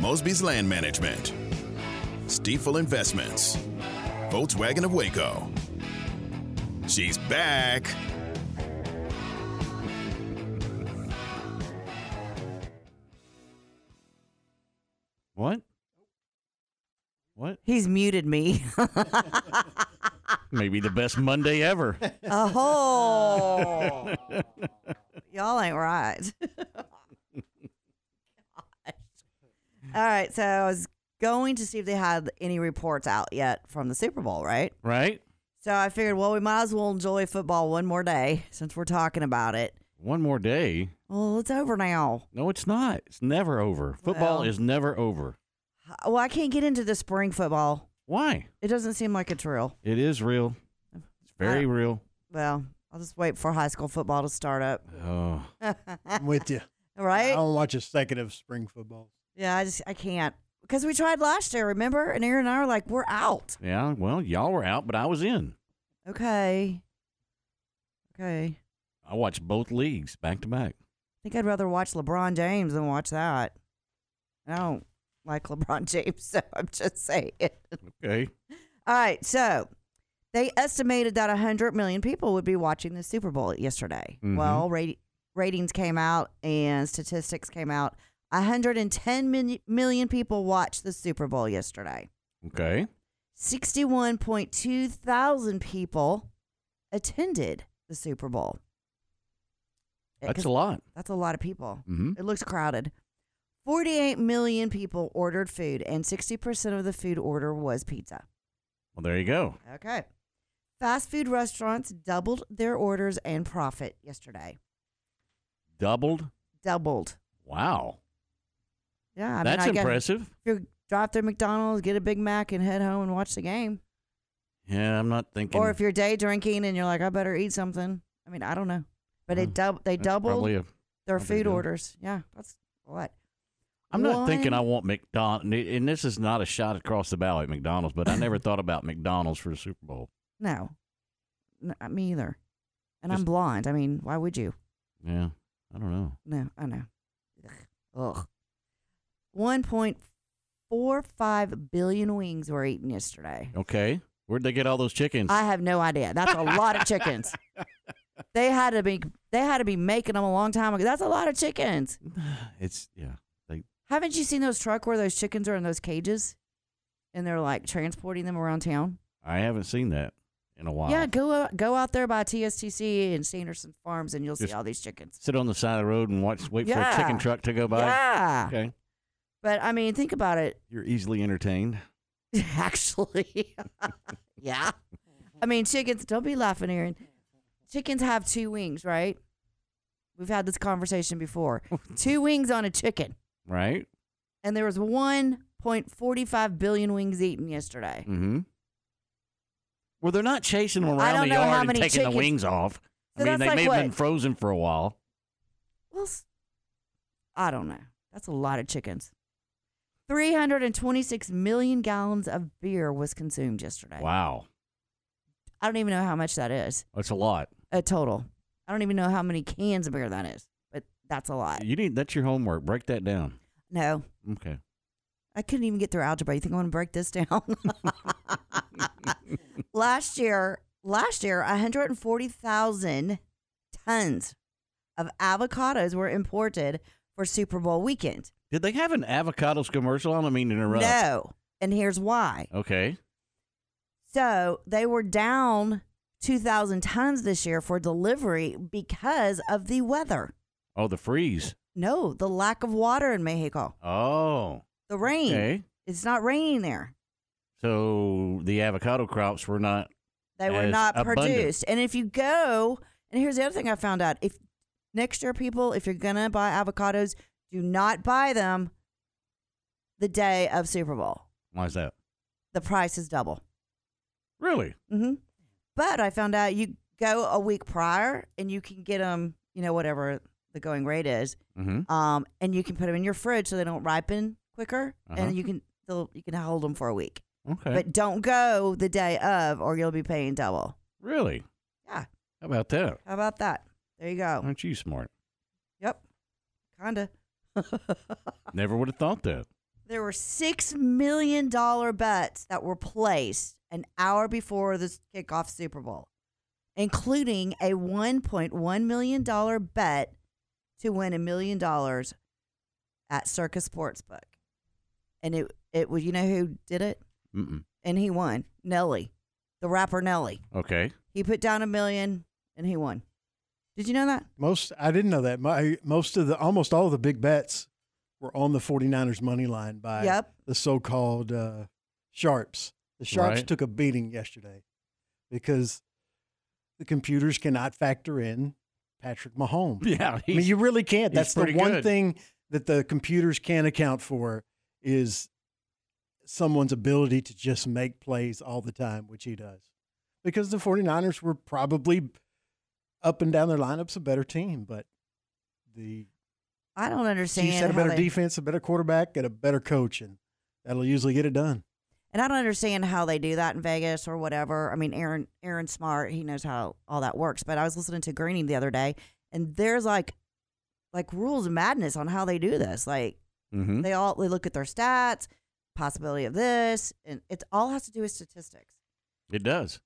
Mosby's Land Management, Stifel Investments, Volkswagen of Waco. She's back. What? What? He's muted me. Maybe the best Monday ever. oh. Y'all ain't right. All right, so I was going to see if they had any reports out yet from the Super Bowl, right? Right? So I figured, well, we might as well enjoy football one more day since we're talking about it. One more day. Well, it's over now. No, it's not. It's never over. Football Well- is never over. Well, I can't get into the spring football. Why? It doesn't seem like it's real. It is real. It's very real. Well, I'll just wait for high school football to start up. Oh. I'm with you. Right? I don't watch a second of spring football. Yeah, I just I can't because we tried last year. Remember? And Aaron and I were like, we're out. Yeah, well, y'all were out, but I was in. Okay. Okay. I watched both leagues back to back. I think I'd rather watch LeBron James than watch that. I don't like LeBron James, so I'm just saying. Okay. All right, so they estimated that 100 million people would be watching the Super Bowl yesterday. Mhm. Well, rati- ratings came out and statistics came out. 110 min- million people watched the Super Bowl yesterday. Okay. 61.2 thousand people attended the Super Bowl. That's a lot. That's a lot of people. Mhm. It looks crowded. 48 million people ordered food, and 60% of the food order was pizza. Well, there you go. Okay. Fast food restaurants doubled their orders and profit yesterday. Doubled. Doubled. Wow. Yeah, I mean, That's I impressive. If you drive through McDonald's, get a Big Mac, and head home and watch the game. Yeah, I'm not thinking. Or if you're day drinking and you're like, I better eat something. I mean, I don't know, but they dub they doubled a- their not a big food deal. orders. Yeah, that's what. I'm not thinking I want McDonald's, and this is not a shot across the bow at McDonald's, but I never thought about McDonald's for the Super Bowl. No, N- uh, me either. And I'm Just- blind. I mean, why would you? Yeah, I don't know. No, I know. Ugh. Ugh. 1.45 billion wings were eaten yesterday. Okay, where'd they get all those chickens? I have no idea. That's a lot of chickens. They had to be they had to be making them a long time ago. That's a lot of chickens. it's yeah. Haven't you seen those truck where those chickens are in those cages, and they're like transporting them around town? I haven't seen that in a while. Yeah, go out, go out there by TSTC and Sanderson Farms, and you'll see all these chickens. Sit on the side of the road and watch. Wait for a chicken truck to go by. Yeah. Okay. But I mean, think about it. You're easily entertained. Actually, yeah. I mean, chickens. Don't be laughing, Aaron. Chickens have two wings, right? We've had this conversation before. two wings on a chicken, Right. and there was 1.45 billion wings eaten yesterday. Mm-hmm. Well, they're not chasing them I around don't the know how yard and many taking chickens- the wings off. I mean, that's they like may have been what? frozen for a while. Well, s- I don't know. That's a lot of chickens. 326 million gallons of beer was consumed yesterday. Wow, I don't even know how much that is. that's a lot. A total. I don't even know how many cans of beer that is, but that's a lot. You need that's your homework. Break that down. No, Okay. I couldn't even get through algebra. You think I want to break this down? last year, last year, 140,000 tons of avocados were imported for Super Bowl weekend. Did they have an avocados commercial? I don't mean to interrupt. No, and here's why. Okay. So they were down 2,000 tons this year for delivery because of the weather. Oh, the freeze. No, the lack of water in Mexico. Oh. The rain. Okay. It's not raining there. So the avocado crops were not. They were not abundant. produced. And if you go, and here's the other thing I found out: if next year, people, if you're gonna buy avocados, do not buy them the day of Super Bowl. Why is that? The price is double. Really? hmm But I found out you go a week prior, and you can get them. You know, whatever the going rate is, Mm-hmm. um, and you can put them in your fridge so they don't ripen quicker, Uh-huh. and you can they'll, you can hold them for a week. Okay. But don't go the day of, or you'll be paying double. really? Yeah. How about that? How about that? There you go. Aren't you smart? Yep. Kinda. Never would have thought that. There were six million dollar bets that were placed an hour before the kickoff Super Bowl, including a one point one million dollar bet to win a million dollars at Circa Sportsbook. And it it was you know who did it? Mm-mm. And he won. Nelly. The rapper Nelly. Okay. He put down a million and he won. Did you know that? Most I didn't know that. My most of the almost all of the big bets were on the 49ers money line by Yep. the so-called uh, sharps. The sharps Right. took a beating yesterday because the computers cannot factor in Patrick Mahomes. Yeah, I mean you really can't. That's the one good. thing that the computers can't account for is someone's ability to just make plays all the time, which he does. Because the 49ers were probably up and down their lineups a better team, but the I don't understand. Chiefs had a better they- defense, a better quarterback, and a better coach, and that'll usually get it done. And I don't understand how they do that in Vegas or whatever. I mean, Aaron Aaron Smart, he knows how all that works. But I was listening to Greening the other day, and there's like like rules of madness on how they do this. Like Mm-hmm. they all they look at their stats, possibility of this, and it all has to do with statistics. It does.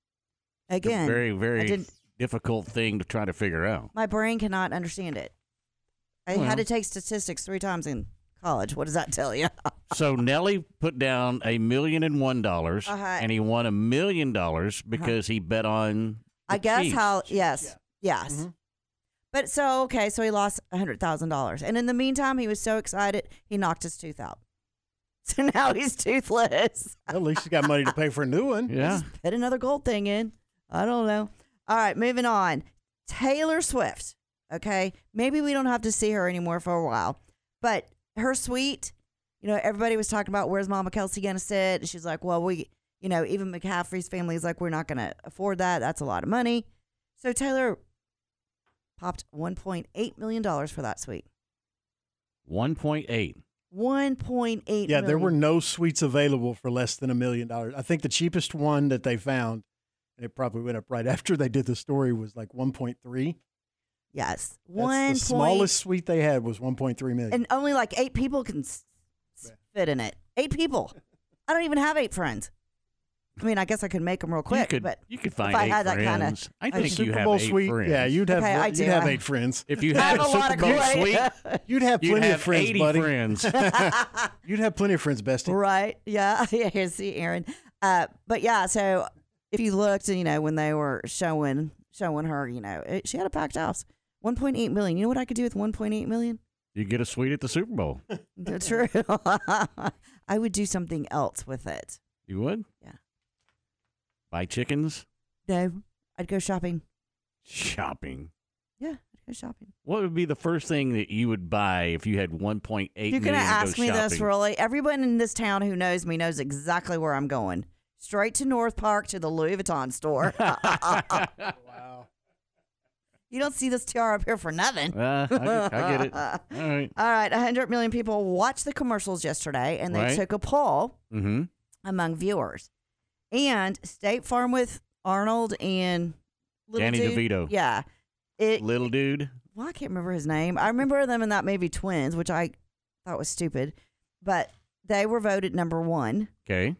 Again, very, very difficult thing to try to figure out. my brain cannot understand it. I Well. had to take statistics three times in college. What does that tell you? So Nelly put down a million and one dollars, Uh-huh. and he won a million dollars because he bet on I guess Chiefs. how yes. Yes. Mm-hmm. But so okay, so he lost a hundred thousand dollars. And in the meantime he was so excited he knocked his tooth out. So now he's toothless. At least he's got money to pay for a new one. Yeah. Put another gold thing in. I don't know. All right, moving on. Taylor Swift. Okay. Maybe we don't have to see her anymore for a while. But her suite, you know, everybody was talking about where's Mama Kelce gonna sit? And she's like, Well, we you know, even McCaffrey's family is like, We're not gonna afford that. That's a lot of money. So Taylor popped one point eight million dollars for that suite. One point eight. One point eight. Yeah, there were no suites available for less than a million dollars. I think the cheapest one that they found, and it probably went up right after they did the story, was like 1.3. Yes, That's one the point- smallest suite they had was 1.3 million. and only like eight people can s- s- fit in it. Eight people. I don't even have eight friends. I mean, I guess I could make them real quick, you could- but you could find if find I eight had that kind of, friends. I think you Super have Bowl eight suite, friends. yeah, you'd have Okay, I you'd do. have I- eight friends. If you I had have a a lot Super of Bowl suite, You'd have you'd plenty have of friends, 80 buddy. friends. You'd have plenty of friends, bestie. right? Yeah, yeah. See, Aaron. Uh, but yeah, so if you looked, you know, when they were showing showing her, you know, it, she had a packed house. One point eight million. You know what I could do with one point eight million? you get a suite at the Super Bowl. That's true. I would do something else with it. You would? Yeah. Buy chickens? No, I'd go shopping. Shopping. Yeah, I'd go shopping. What would be the first thing that you would buy if you had 1.8 You're million gonna ask go me this, really? Everyone in this town who knows me knows exactly where I'm going. Straight to North Park to the Louis Vuitton store. wow. You don't see this tiara up here for nothing. Uh, I, get- I get it. All right. All right, 100 million people watched the commercials yesterday, and they Right. took a poll Mm-hmm. among viewers. And State Farm with Arnold and little Danny dude- DeVito. Yeah. It, Little dude. well, I can't remember his name. I remember them in that movie Twins, which I thought was stupid, but they were voted number one. Okay.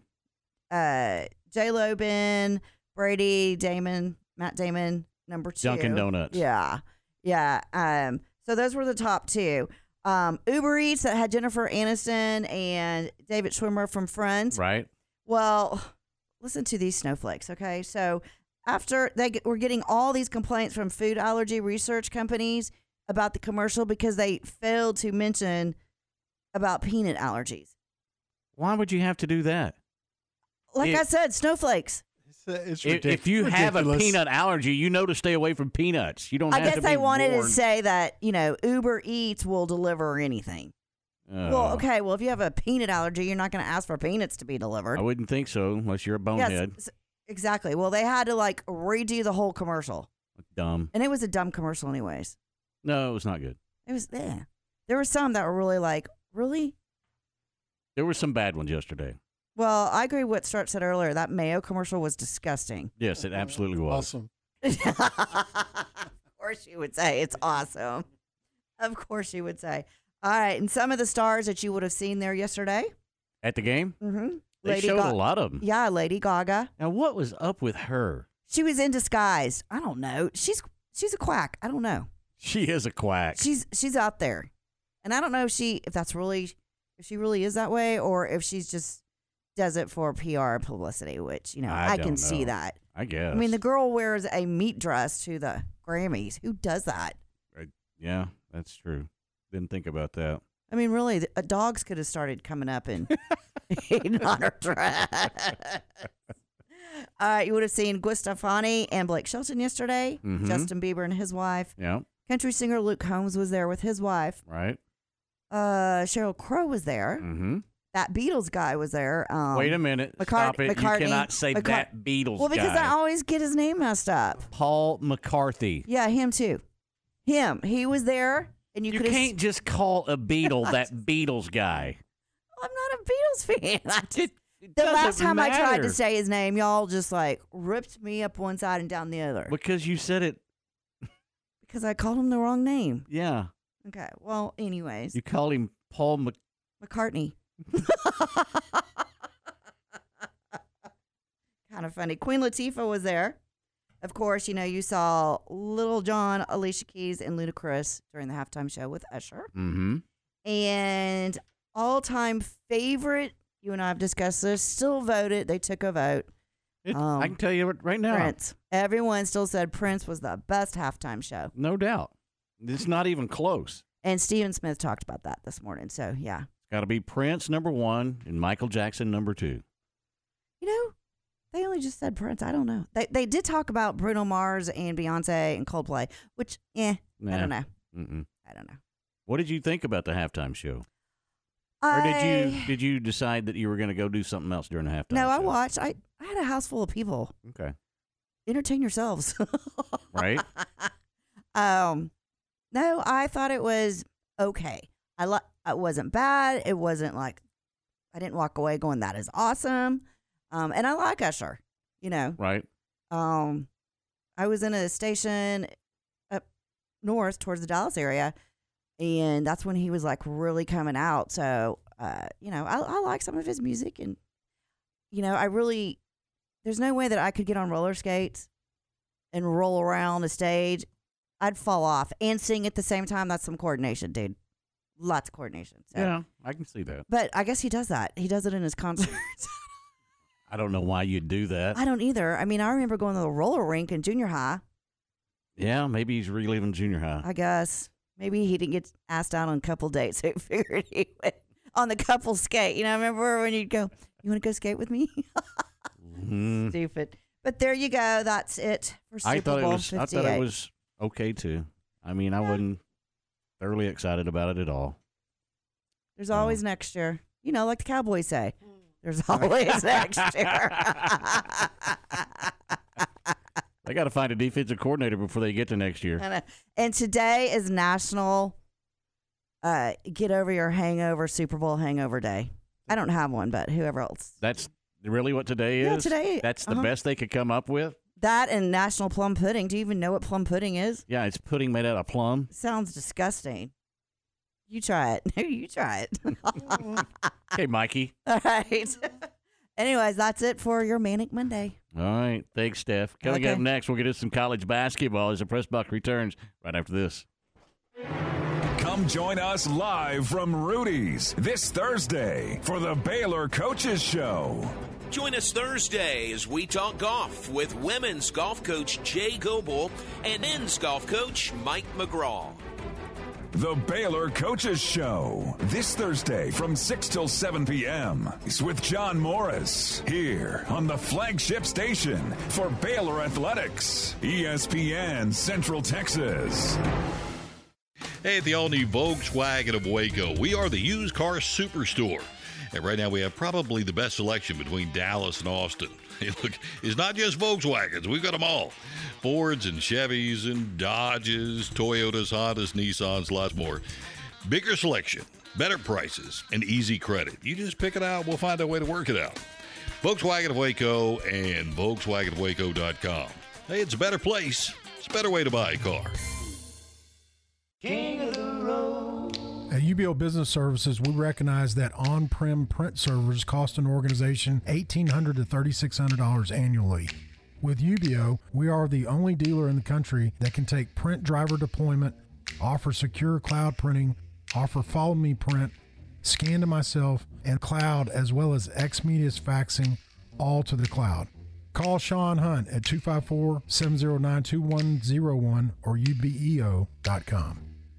Uh, J Lo, Ben, Brady, Damon, Matt Damon, number two. Dunkin' Donuts. Yeah, yeah. Um, so those were the top two. Um, Uber Eats that had Jennifer Aniston and David Schwimmer from Friends. Right. Well, listen to these snowflakes, okay? So after they get, were getting all these complaints from food allergy research companies about the commercial because they failed to mention about peanut allergies. Why would you have to do that? Like It- I said, snowflakes. It's, If, if you have a peanut allergy, you know to stay away from peanuts. You don't I have guess to they be wanted warned. to say that, you know, Uber Eats will deliver anything. well, Uh, okay, well, if you have a peanut allergy, you're not going to ask for peanuts to be delivered. I wouldn't think so unless you're a bonehead. s- exactly. Well, they had to like redo the whole commercial. Dumb. And it was a dumb commercial, anyways. No, it was not good. It was there. There were some that were really like, really? There were some bad ones yesterday. Well, I agree with what Start said earlier. That mayo commercial was disgusting. Yes, it absolutely was. Awesome. of course you would say it's awesome. Of course you would say. All right, and some of the stars that you would have seen there yesterday. At the game, Mm-hmm. they showed a lot of them. Yeah, Lady Gaga. Now, what was up with her? She was in disguise. I don't know. She's she's a quack. I don't know. She is a quack. She's she's out there, and I don't know if she if that's really if she really is that way or if she's just does it for PR publicity. Which you know I I, can don't see that. I guess. I mean, the girl wears a meat dress to the Grammys. Who does that? yeah, that's true. Didn't think about that. I mean, really, the, uh, dogs could have started coming up and eating on her dress. All right, you would have seen Gwen Stefani and Blake Shelton yesterday. Mhm. Justin Bieber and his wife. Yeah, Country singer Luke Combs was there with his wife. right. Uh, Sheryl Crow was there. Mm-hmm. That Beatles guy was there. Um, Wait a minute. McCart- Stop it. McCartney- you cannot say McCart- that Beatles Well, because guy. I always get his name messed up. Paul McCarthy. Yeah, him too. Him. He was there, and you, You can't just call a Beatle that Beatles guy. I'm not a Beatles fan. I just, the doesn't last time I tried to say his name, y'all just like ripped me up one side and down the other Because you said it. because I called him the wrong name. Yeah. Okay. Well, anyways, You called him Paul Mc. McCartney. kind of funny. Queen Latifah was there. Of course, you know, you saw Lil Jon, Alicia Keys, and Ludacris during the halftime show with Usher. Mm-hmm. And all time favorite, you and I have discussed this, still voted. They took a vote. It, Um, I can tell you right now. Prince. Everyone still said Prince was the best halftime show. No doubt. It's not even close. And Stephen Smith talked about that this morning. So, yeah. Got to be Prince number one and Michael Jackson number two. You know, they only just said Prince. I don't know. They they did talk about Bruno Mars and Beyonce and Coldplay, which, eh, I don't know. Mm-mm. I don't know. What did you think about the halftime show? Or did you did you decide that you were going to go do something else during the halftime? No, I watched. I, I had a house full of people. Okay. Entertain yourselves. Right. um, no, I thought it was okay. I li- it wasn't bad. It wasn't like I didn't walk away going that is awesome. Um, and I like Usher. You know. Right. Um, I was in a station up north towards the Dallas area, and that's when he was like really coming out. So, uh, you know, I, I like some of his music, and you know, I really there's no way that I could get on roller skates and roll around a stage. I'd fall off and sing at the same time. That's some coordination, dude. Lots of coordination. So. Yeah, I can see that. But I guess he does that. He does it in his concerts. I don't know why you'd do that. I don't either. I mean, I remember going to the roller rink in junior high. Yeah, maybe he's reliving junior high. I guess maybe he didn't get asked out on a couple dates. So he figured he went on the couple skate. You know, I remember when you'd go, "You want to go skate with me?" Mhm. Stupid. But there you go. That's it for Super I thought it Bowl was. I thought it was okay too. I mean, I wasn't thoroughly excited about it at all. There's always next year. You know, like the Cowboys say. There's always next year. They got to find a defensive coordinator before they get to next year. And, and today is National uh, Get Over Your Hangover Super Bowl Hangover Day. I don't have one, but whoever else. That's really what today is. Yeah, today, That's the uh-huh. best they could come up with. That and National Plum Pudding. Do you even know what plum pudding is? Yeah, it's pudding made out of plum. Sounds disgusting. You try it. No, you try it. Hey, Mikey. All right. Anyways, that's it for your Manic Monday. All right. Thanks, Steph. Coming Okay. up next, we'll get into some college basketball as the press box returns right after this. Come join us live from Rudy's this Thursday for the Baylor Coaches Show. Join us Thursday as we talk golf with women's golf coach Jay Goble and men's golf coach Mike McGraw. The Baylor Coaches Show this Thursday from 6 till 7 p.m. It's with John Morris here on the flagship station for Baylor Athletics, ESPN Central Texas. Hey, at the all new Volkswagen of Waco, we are the used car superstore. And right now we have probably the best selection between Dallas and Austin. Look, it's not just Volkswagens, we've got them all Fords and Chevys and Dodges, Toyotas, Hondas, Nissans, lots more. Bigger selection, better prices, and easy credit. You just pick it out, we'll find a way to work it out. Volkswagen of Waco and VolkswagenofWaco.com. Hey, it's a better place. It's a better way to buy a car. At UBEO Business Services, we recognize that on-prem print servers cost an organization $1,800 to $3,600 annually. With UBEO, we are the only dealer in the country that can take print driver deployment, offer secure cloud printing, offer follow me print, scan to myself, and cloud, as well as XMedius faxing, all to the cloud. Call Sean Hunt at 254 709 2101 or ubeo.com.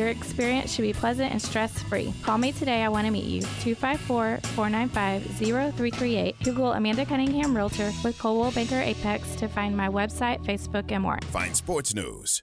your experience should be pleasant and stress free. Call me today. I want to meet you. 254 495 0338. Google Amanda Cunningham Realtor with Coldwell Banker Apex to find my website, Facebook, and more. Find sports news,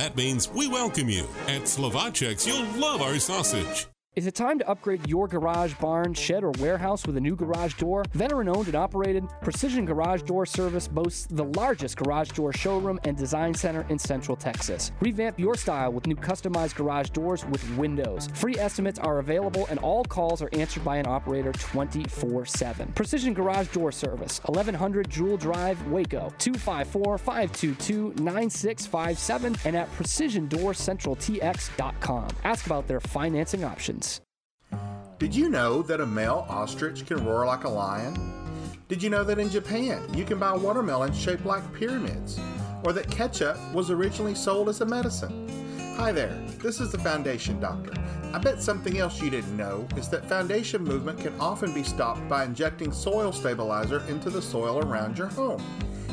That means we welcome you. At Slovacek's, you'll love our sausage. Is it time to upgrade your garage, barn, shed, or warehouse with a new garage door? Veteran owned and operated, Precision Garage Door Service boasts the largest garage door showroom and design center in Central Texas. Revamp your style with new customized garage doors with windows. Free estimates are available and all calls are answered by an operator 24 7. Precision Garage Door Service, 1100 Jewel Drive, Waco, 254 522 9657, and at PrecisionDoorCentralTX.com. Ask about their financing options. Did you know that a male ostrich can roar like a lion? Did you know that in Japan you can buy watermelons shaped like pyramids? Or that ketchup was originally sold as a medicine? Hi there, this is the Foundation Doctor. I bet something else you didn't know is that foundation movement can often be stopped by injecting soil stabilizer into the soil around your home.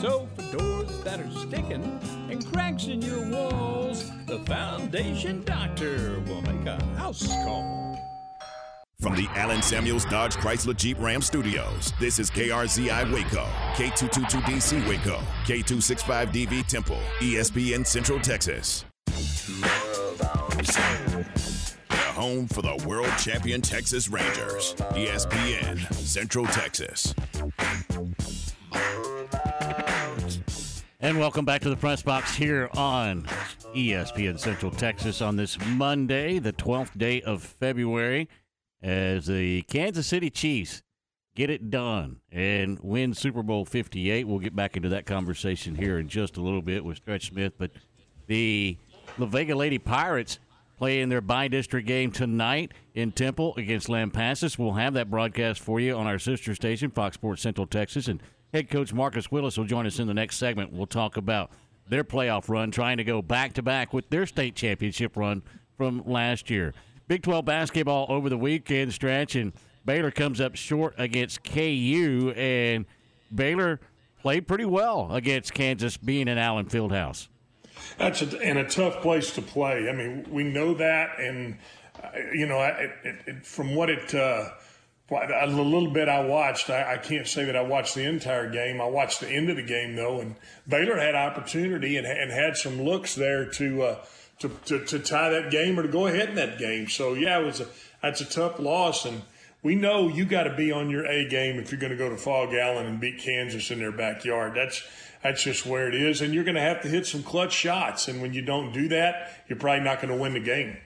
So, for doors that are sticking and cracks in your walls, the Foundation Doctor will make a house call. From the Allen Samuels Dodge Chrysler Jeep Ram Studios, this is KRZI Waco, K222DC Waco, K265DV Temple, ESPN Central Texas. The home for the world champion Texas Rangers, ESPN Central Texas. And welcome back to the press box here on ESPN Central Texas on this Monday, the 12th day of February, as the Kansas City Chiefs get it done and win Super Bowl 58. We'll get back into that conversation here in just a little bit with Stretch Smith. But the La Vega Lady Pirates play in their bi-district game tonight in Temple against Lampasas. We'll have that broadcast for you on our sister station, Fox Sports Central Texas, and head coach Marcus Willis will join us in the next segment. We'll talk about their playoff run, trying to go back to back with their state championship run from last year. Big 12 basketball over the weekend stretch, and Baylor comes up short against KU, and Baylor played pretty well against Kansas, being in Allen Fieldhouse. That's a, and a tough place to play. I mean, we know that, and uh, you know, it, it, it, from what it. Uh, a little bit I watched. I, I, can't say that I watched the entire game. I watched the end of the game though, and Baylor had opportunity and, and had some looks there to, uh, to, to to tie that game or to go ahead in that game. So yeah, it was a that's a tough loss, and we know you got to be on your A game if you're going to go to Phog Allen and beat Kansas in their backyard. That's that's just where it is, and you're going to have to hit some clutch shots. And when you don't do that, you're probably not going to win the game.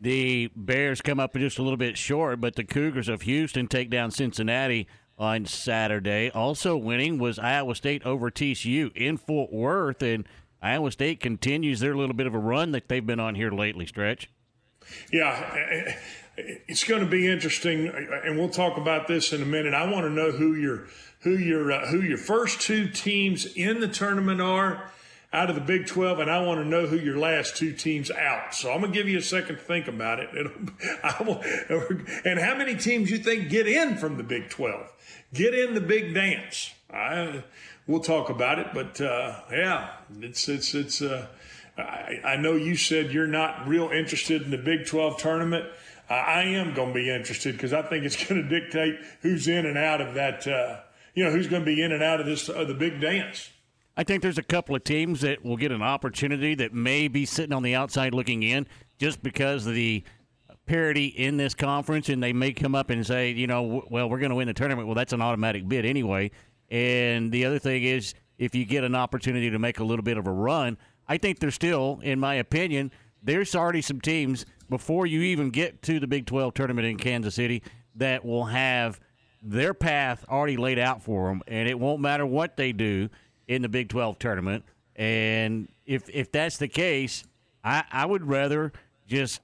The Bears come up just a little bit short, but the Cougars of Houston take down Cincinnati on Saturday. Also winning was Iowa State over TCU in Fort Worth, and Iowa State continues their little bit of a run that they've been on here lately. Stretch. Yeah, it's going to be interesting, and we'll talk about this in a minute. I want to know who your who your uh, who your first two teams in the tournament are out of the Big 12, and I want to know who your last two teams out. So I'm going to give you a second to think about it. And how many teams you think get in from the Big 12? Get in the big dance. I, we'll talk about it, but uh, yeah, it's it's it's. Uh, I, I, know you said you're not real interested in the Big 12 tournament. Uh, I am going to be interested because I think it's going to dictate who's in and out of that. Uh, you know, who's going to be in and out of this of the big dance. I think there's a couple of teams that will get an opportunity that may be sitting on the outside looking in just because of the parity in this conference, and they may come up and say, you know, well, we're going to win the tournament. Well, that's an automatic bid anyway. And the other thing is, if you get an opportunity to make a little bit of a run, I think there's still, in my opinion, there's already some teams before you even get to the Big 12 tournament in Kansas City that will have their path already laid out for them, and it won't matter what they do in the Big 12 tournament. And if if that's the case, I, I would rather just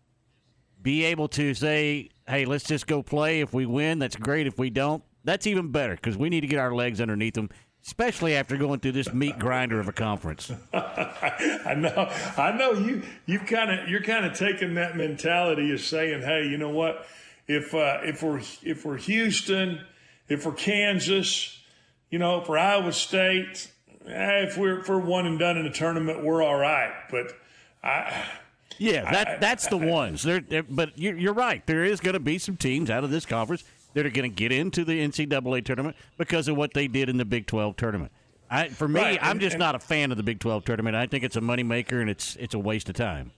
be able to say, hey, let's just go play. If we win, that's great. If we don't, that's even better because we need to get our legs underneath them, especially after going through this meat grinder of a conference. I know, I know you. You kind of you're kind of taking that mentality of saying, "Hey, you know what? If uh, if we're if we're Houston, if we're Kansas, you know, for Iowa State, eh, if we're if we're one and done in the tournament, we're all right." But I. Yeah, that that's the ones. They're, they're, but you're, you're right. There is going to be some teams out of this conference that are going to get into the NCAA tournament because of what they did in the Big 12 tournament. I, for me, Right, I'm and- just and- not a fan of the Big 12 tournament. I think it's a moneymaker and it's it's a waste of time.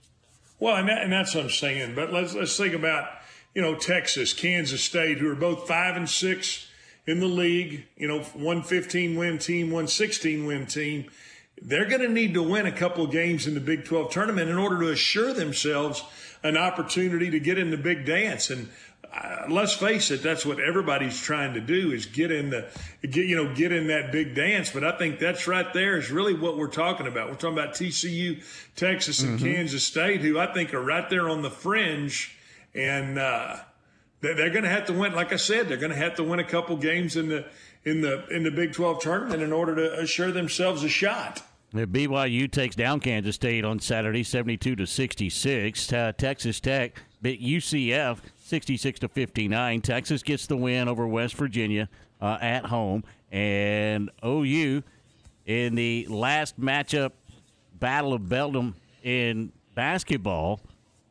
Well, and, that, and that's what I'm saying. But let's let's think about you know Texas, Kansas State, who are both five and six in the league. You know, one 15 win team, one 16 win team. They're going to need to win a couple of games in the Big 12 tournament in order to assure themselves an opportunity to get in the big dance. And uh, let's face it, that's what everybody's trying to do is get in the get you know get in that big dance. But I think that's right there is really what we're talking about. We're talking about TCU, Texas, and Mhm. Kansas State, who I think are right there on the fringe, and uh, they're going to have to win. Like I said, they're going to have to win a couple games in the in the in the Big 12 tournament in order to assure themselves a shot. BYU takes down Kansas State on Saturday, 72 to 66. Uh, Texas Tech beat UCF 66 to 59. Texas gets the win over West Virginia uh, at home, and OU in the last matchup, Battle of Bedlam in basketball.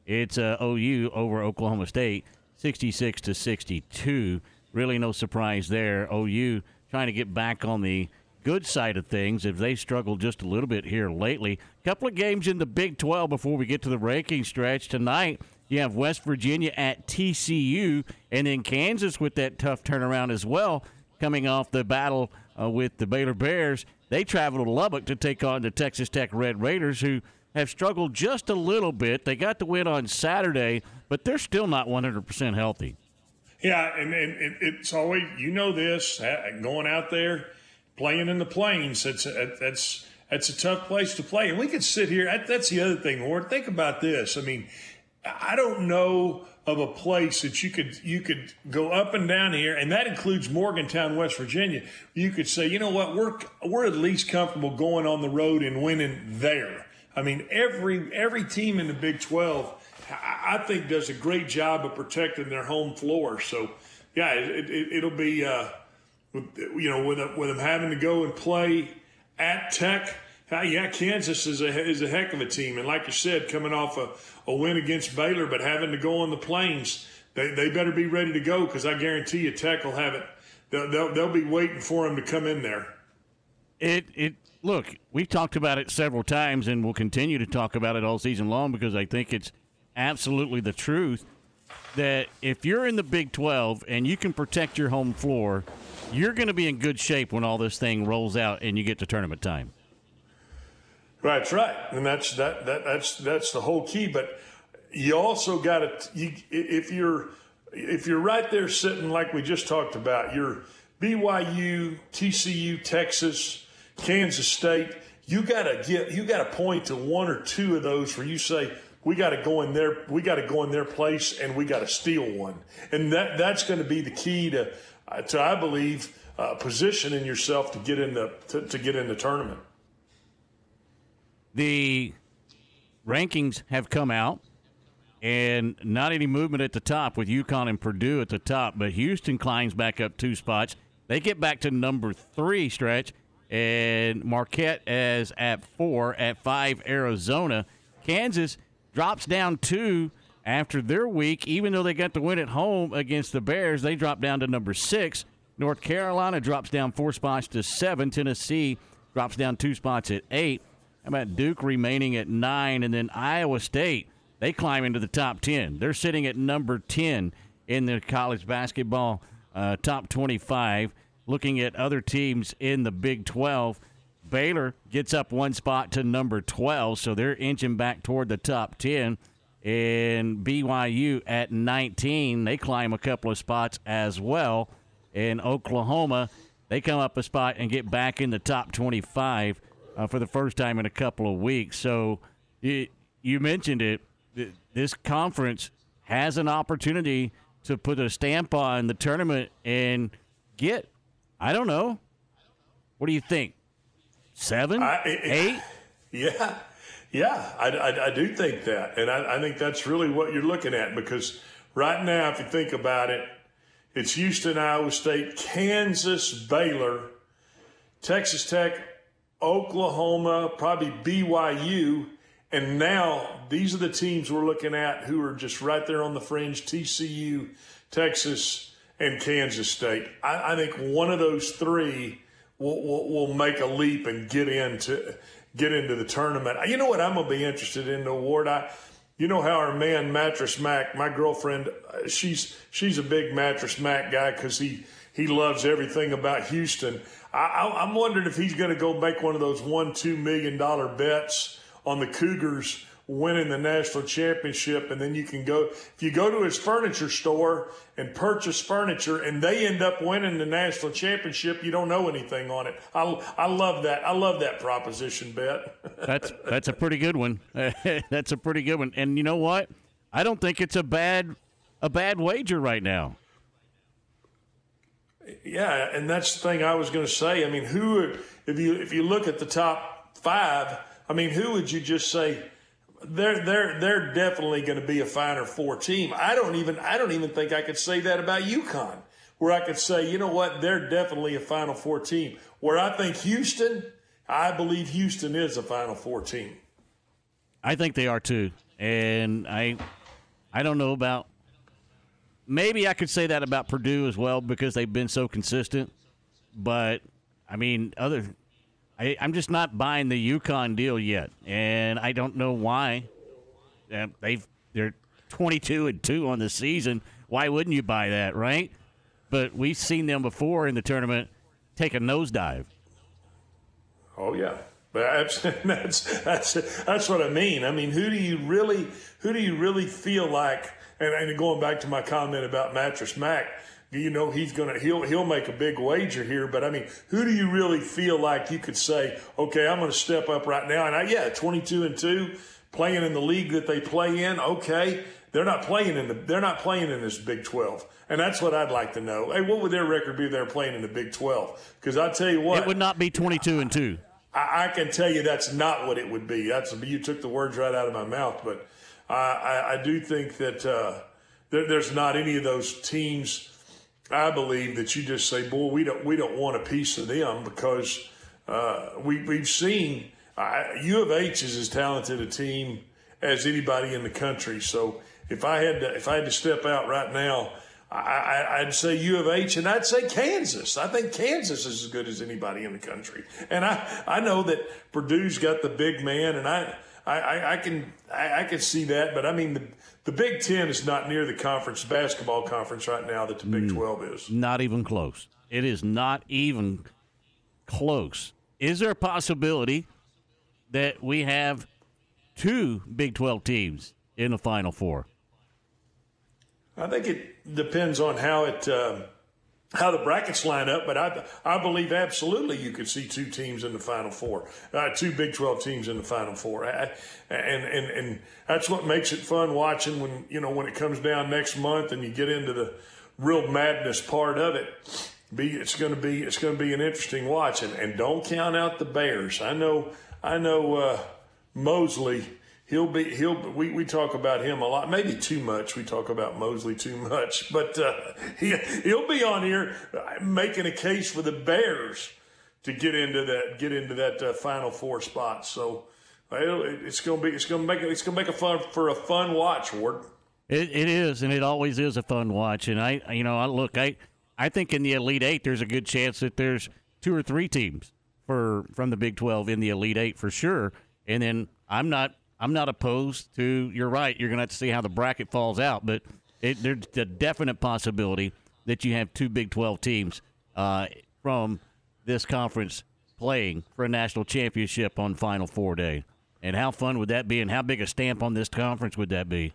It's uh, OU over Oklahoma State, 66 to 62. Really no surprise there. OU trying to get back on the good side of things if they struggled just a little bit here lately. Couple of games in the Big 12 before we get to the ranking stretch tonight. You have West Virginia at TCU, and then Kansas with that tough turnaround as well, coming off the battle uh, with the Baylor Bears. They travel to Lubbock to take on the Texas Tech Red Raiders, who have struggled just a little bit. They got the win on Saturday, but they're still not 100% healthy. Yeah, and, and it, it's always you know this going out there playing in the plains. That's that's that's a tough place to play, and we could sit here. That's the other thing, Ward. Think about this. I mean, I don't know of a place that you could you could go up and down here, and that includes Morgantown, West Virginia. You could say, you know what, we're we're at least comfortable going on the road and winning there. I mean, every every team in the Big Twelve, I, I think, does a great job of protecting their home floor. So, yeah, it, it, it'll be, uh, you know, with with them having to go and play at Tech. Yeah, Kansas is a is a heck of a team, and like you said, coming off a, a win against Baylor, but having to go on the plains, they, they better be ready to go because I guarantee you, Tech will have it. They'll, they'll, they'll be waiting for them to come in there. It it look, we've talked about it several times and we'll continue to talk about it all season long because I think it's absolutely the truth that if you're in the Big 12 and you can protect your home floor, you're going to be in good shape when all this thing rolls out and you get to tournament time. That's right, and that's that, that that's that's the whole key. But you also got to you if you're if you're right there sitting like we just talked about, you're BYU, TCU, Texas, Kansas State. You got to get you got to point to one or two of those where you say we got to go in their we got to go in their place and we got to steal one, and that that's going to be the key to uh, to I believe uh, positioning yourself to get in the to, to get in the tournament. The rankings have come out, and not any movement at the top with UConn and Purdue at the top, but Houston climbs back up two spots. They get back to number three stretch, and Marquette as at four. At five, Arizona. Kansas drops down two after their week, even though they got the win at home against the Bears. They drop down to number six. North Carolina drops down four spots to seven. Tennessee drops down two spots at eight. How about Duke remaining at nine? And then Iowa State, they climb into the top 10. They're sitting at number 10 in the college basketball uh, top 25. Looking at other teams in the Big 12, Baylor gets up one spot to number 12, so they're inching back toward the top 10. And BYU at 19, they climb a couple of spots as well. And Oklahoma, they come up a spot and get back in the top 25 uh, for the first time in a couple of weeks. So it, you mentioned it. This conference has an opportunity to put a stamp on the tournament and get, I don't know, What do you think? Seven, I- I- eight? Yeah, yeah, I, I, I do think that, and I, I think that's really what you're looking at because right now, if you think about it, it's Houston, Iowa State, Kansas, Baylor, Texas Tech, Oklahoma, probably BYU, and now these are the teams we're looking at who are just right there on the fringe: TCU, Texas, and Kansas State. I, I think one of those three will, will, will make a leap and get into get into the tournament. You know what I'm gonna be interested in the award. I, you know how our man Mattress Mac, my girlfriend, uh, she's she's a big Mattress Mac guy because he he loves everything about Houston. I, I'm wondering if he's going to go make one of those one two million dollar bets on the Cougars winning the national championship, and then you can go if you go to his furniture store and purchase furniture, and they end up winning the national championship. You don't know anything on it. I I love that. I love that proposition bet. That's that's a pretty good one. that's a pretty good one. And you know what? I don't think it's a bad a bad wager right now. Yeah, and that's the thing I was going to say. I mean, who if you if you look at the top five, I mean, who would you just say they're they're they're definitely going to be a Final Four team? I don't even I don't even think I could say that about UConn, where I could say, you know what, they're definitely a Final Four team. Where I think Houston, I believe Houston is a Final Four team. I think they are too. And I I don't know about maybe I could say that about Purdue as well because they've been so consistent. But I mean, other I, I'm just not buying the UConn deal yet, and I don't know why. Uh, they've they're 22 and two on the season. Why wouldn't you buy that, right? But we've seen them before in the tournament take a nosedive. Oh yeah, that's that's that's that's what I mean. I mean, who do you really who do you really feel like? And, and going back to my comment about Mattress Mac, you know he's gonna he'll he'll make a big wager here. But I mean, who do you really feel like you could say, okay, I'm going to step up right now? And I, yeah, 22 and two, playing in the league that they play in. Okay, they're not playing in the they're not playing in this Big 12. And that's what I'd like to know. Hey, what would their record be if they're playing in the Big 12? Because I tell you what, It would not be 22 and two. I, I can tell you that's not what it would be. That's you took the words right out of my mouth. But I, I, I do think that uh, there, there's not any of those teams. I believe that you just say, "Boy, we don't we don't want a piece of them," because uh, we we've seen U of H is as talented a team as anybody in the country. So if I had to if I had to step out right now. I, I'd say U of H, and I'd say Kansas. I think Kansas is as good as anybody in the country, and I, I know that Purdue's got the big man, and I, I, I- I can I, I can see that. But I mean, the, the Big Ten is not near the conference basketball conference right now that the Big Twelve is. Not even close. It is not even close. Is there a possibility that we have two Big 12 teams in the Final Four? I think it depends on how it um, how the brackets line up, but I I believe absolutely you could see two teams in the Final Four, uh, two Big Twelve teams in the Final Four, I, and and and that's what makes it fun watching when you know when it comes down next month and you get into the real madness part of it. Be it's going to be it's going to be an interesting watch, and, and don't count out the Bears. I know I know uh, Mosley he'll be he'll we, we talk about him a lot maybe too much we talk about mosley too much but uh, he, he'll be on here making a case for the bears to get into that get into that uh, final four spot so uh, it's gonna be it's gonna make it it's gonna make a fun for a fun watch ward It, it is, and it always is a fun watch. And I, you know, I look, I, I think in the Elite Eight, there's a good chance that there's two or three teams for from the Big Twelve in the Elite Eight for sure. And then I'm not, I'm not opposed to. You're right. You're gonna have to see how the bracket falls out, but it, there's a definite possibility that you have two Big Twelve teams uh, from this conference playing for a national championship on Final Four day. And how fun would that be? And how big a stamp on this conference would that be?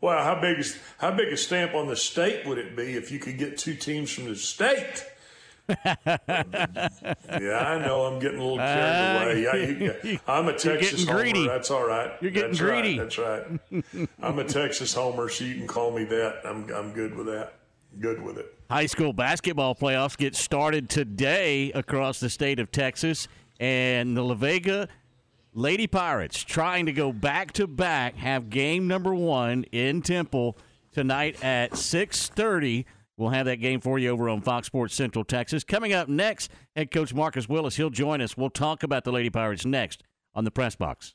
Wow, how big is how big a stamp on the state would it be if you could get two teams from the state? Yeah, I know. I'm getting a little carried uh, away. I, you- I'm a You're Texas getting homer. greedy. That's all right. You're getting That's greedy. Right. That's right. I'm a Texas homer, so you can call me that. I'm I'm good with that. Good with it. High school basketball playoffs get started today across the state of Texas, and the La Vega Lady Pirates trying to go back to back have game number one in Temple tonight at 6:30. We'll have that game for you over on Fox Sports Central Texas. Coming up next, head coach Marcus Willis. He'll join us. We'll talk about the Lady Pirates next on the press box.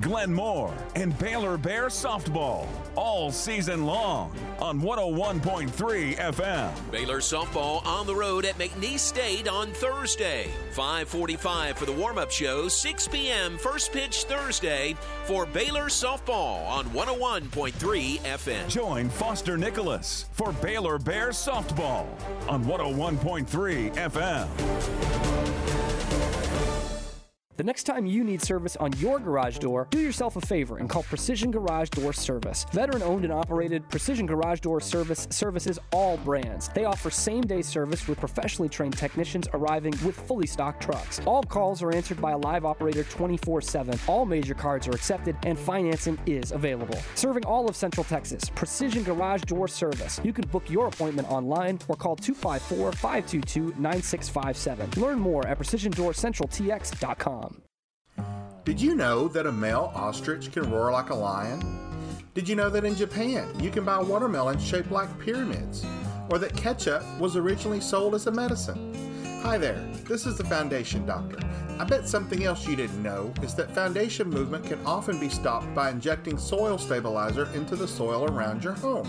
Glenn Moore and Baylor Bear softball all season long on 101.3 FM. Baylor softball on the road at McNeese State on Thursday. 5:45 for the warm-up show. 6 p.m. first pitch Thursday for Baylor softball on 101.3 FM. Join Foster Nicholas for Baylor Bear softball on 101.3 FM. The next time you need service on your garage door, do yourself a favor and call Precision Garage Door Service. Veteran owned and operated, Precision Garage Door Service services all brands. They offer same day service with professionally trained technicians arriving with fully stocked trucks. All calls are answered by a live operator 24 7. All major cards are accepted and financing is available. Serving all of Central Texas, Precision Garage Door Service. You can book your appointment online or call 254 522 9657. Learn more at PrecisionDoorCentralTX.com. Did you know that a male ostrich can roar like a lion? Did you know that in Japan you can buy watermelons shaped like pyramids? Or that ketchup was originally sold as a medicine? Hi there, this is the Foundation Doctor. I bet something else you didn't know is that foundation movement can often be stopped by injecting soil stabilizer into the soil around your home.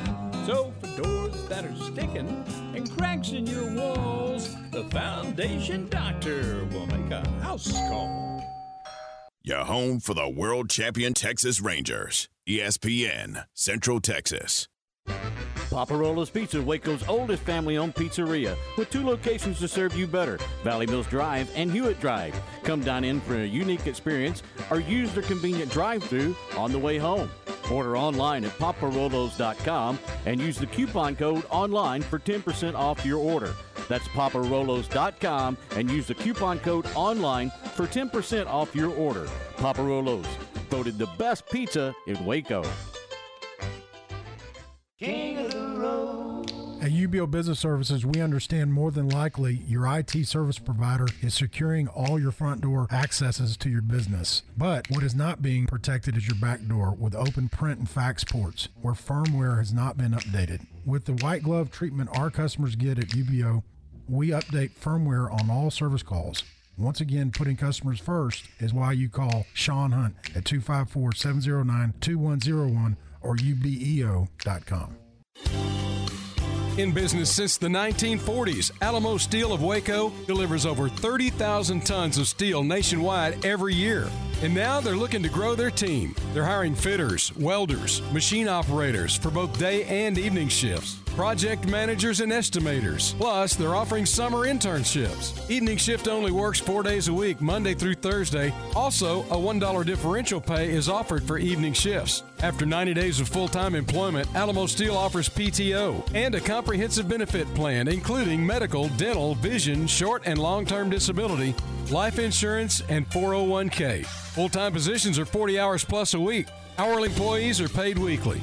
So, for doors that are sticking and cracks in your walls, the Foundation Doctor will make a house call. Your home for the world champion Texas Rangers. ESPN, Central Texas. Paparolo's Pizza, Waco's oldest family owned pizzeria, with two locations to serve you better Valley Mills Drive and Hewitt Drive. Come dine in for a unique experience or use their convenient drive through on the way home. Order online at paparolos.com and use the coupon code online for 10% off your order. That's paparolos.com and use the coupon code online for 10% off your order. Paparolos, voted the best pizza in Waco. At UBEO Business Services, we understand more than likely your IT service provider is securing all your front door accesses to your business. But what is not being protected is your back door with open print and fax ports where firmware has not been updated. With the white glove treatment our customers get at UBEO, we update firmware on all service calls. Once again, putting customers first is why you call Sean Hunt at 254 709 2101 or ubeo.com. In business since the 1940s, Alamo Steel of Waco delivers over 30,000 tons of steel nationwide every year. And now they're looking to grow their team. They're hiring fitters, welders, machine operators for both day and evening shifts, project managers and estimators. Plus, they're offering summer internships. Evening shift only works four days a week, Monday through Thursday. Also, a $1 differential pay is offered for evening shifts. After 90 days of full time employment, Alamo Steel offers PTO and a comprehensive benefit plan, including medical, dental, vision, short and long term disability, life insurance, and 401k. Full time positions are 40 hours plus a week. Hourly employees are paid weekly.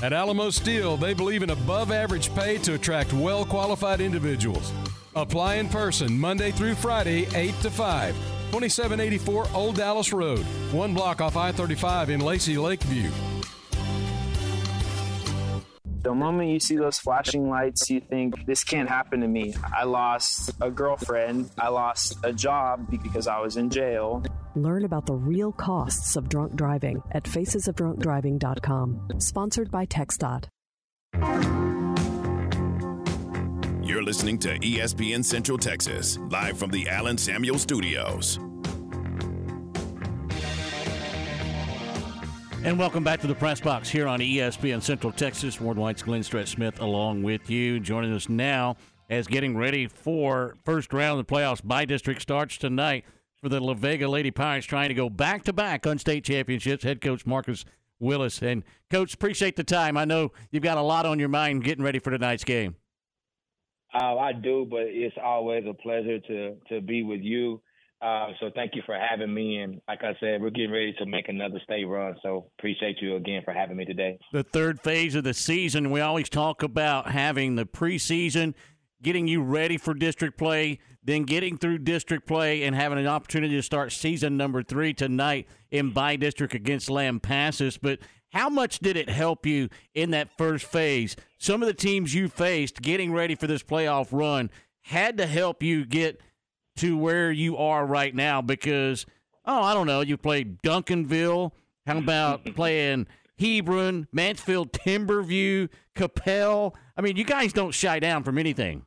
At Alamo Steel, they believe in above average pay to attract well qualified individuals. Apply in person Monday through Friday, 8 to 5. 2784 Old Dallas Road, one block off I 35 in Lacy Lakeview. The moment you see those flashing lights, you think, this can't happen to me. I lost a girlfriend. I lost a job because I was in jail. Learn about the real costs of drunk driving at facesofdrunkdriving.com. Sponsored by TxDOT. You're listening to ESPN Central Texas, live from the Allen Samuel Studios. And welcome back to the press box here on ESPN Central Texas. Ward White's Glenn Stretch Smith along with you. Joining us now as getting ready for first round of the playoffs bi-district starts tonight for the La Vega Lady Pirates trying to go back to back on state championships. Head coach Marcus Willis. And coach, appreciate the time. I know you've got a lot on your mind getting ready for tonight's game. Uh, I do, but it's always a pleasure to to be with you. Uh, so thank you for having me. And like I said, we're getting ready to make another state run. So appreciate you again for having me today. The third phase of the season, we always talk about having the preseason, getting you ready for district play, then getting through district play and having an opportunity to start season number three tonight in bi-district against Lampasas. But how much did it help you in that first phase? Some of the teams you faced getting ready for this playoff run had to help you get to where you are right now because, oh, I don't know, you played Duncanville. How mm-hmm. about playing Hebron, Mansfield, Timberview, Capel? I mean, you guys don't shy down from anything.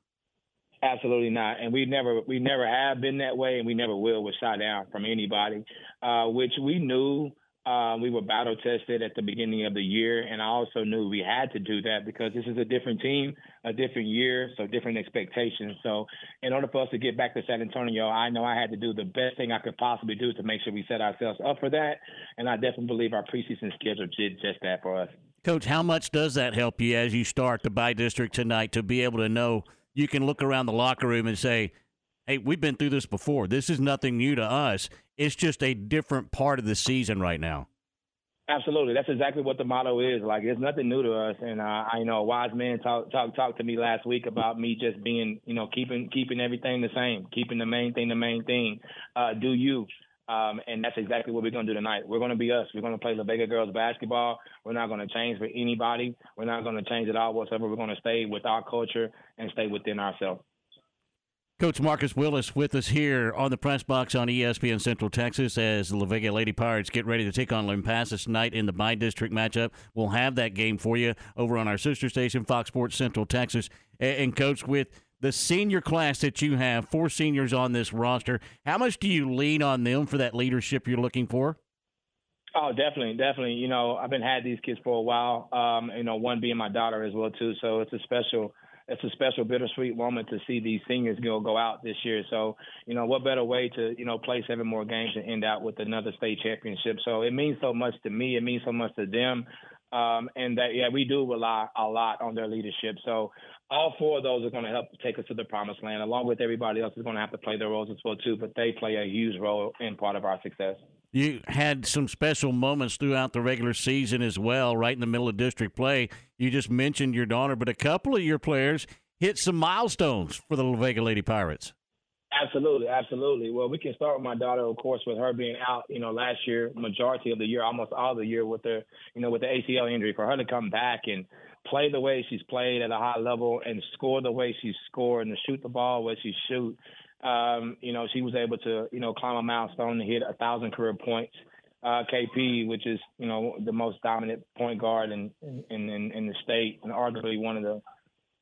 Absolutely not, and we never we never have been that way, and we never will with shy down from anybody, uh, which we knew uh, we were battle tested at the beginning of the year, and I also knew we had to do that because this is a different team, a different year, so different expectations. So, in order for us to get back to San Antonio, I know I had to do the best thing I could possibly do to make sure we set ourselves up for that, and I definitely believe our preseason schedule did just that for us. Coach, how much does that help you as you start the bi-district tonight to be able to know you can look around the locker room and say, hey, we've been through this before. This is nothing new to us. It's just a different part of the season right now. Absolutely, that's exactly what the motto is. Like, it's nothing new to us. And uh, I know a wise man talked talk, talk to me last week about me just being, you know, keeping keeping everything the same, keeping the main thing the main thing. Uh, do you? Um, and that's exactly what we're going to do tonight. We're going to be us. We're going to play La Vega girls basketball. We're not going to change for anybody. We're not going to change at all whatsoever. We're going to stay with our culture and stay within ourselves. Coach Marcus Willis with us here on the press box on ESPN Central Texas as the La Vega Lady Pirates get ready to take on Lampasas tonight in the bi-district matchup. We'll have that game for you over on our sister station, Fox Sports Central Texas. And, Coach, with the senior class that you have, four seniors on this roster, how much do you lean on them for that leadership you're looking for? Oh, definitely, definitely. You know, I've been had these kids for a while. Um, you know, one being my daughter as well too. So it's a special it's a special bittersweet moment to see these seniors go go out this year. So, you know, what better way to, you know, play seven more games and end out with another state championship. So it means so much to me. It means so much to them. Um, and that, yeah, we do rely a lot on their leadership. So all four of those are going to help take us to the promised land, along with everybody else is going to have to play their roles as well, too. But they play a huge role in part of our success. You had some special moments throughout the regular season as well, right in the middle of district play. You just mentioned your daughter, but a couple of your players hit some milestones for the La Vega Lady Pirates. Absolutely, absolutely. Well, we can start with my daughter, of course, with her being out, you know, last year, majority of the year, almost all the year with her, you know, with the ACL injury. For her to come back and play the way she's played at a high level and score the way she's scored and to shoot the ball where she shoot, um, you know, she was able to, you know, climb a milestone and hit a thousand career points. Uh, KP, which is, you know, the most dominant point guard in in, in, in the state and arguably one of the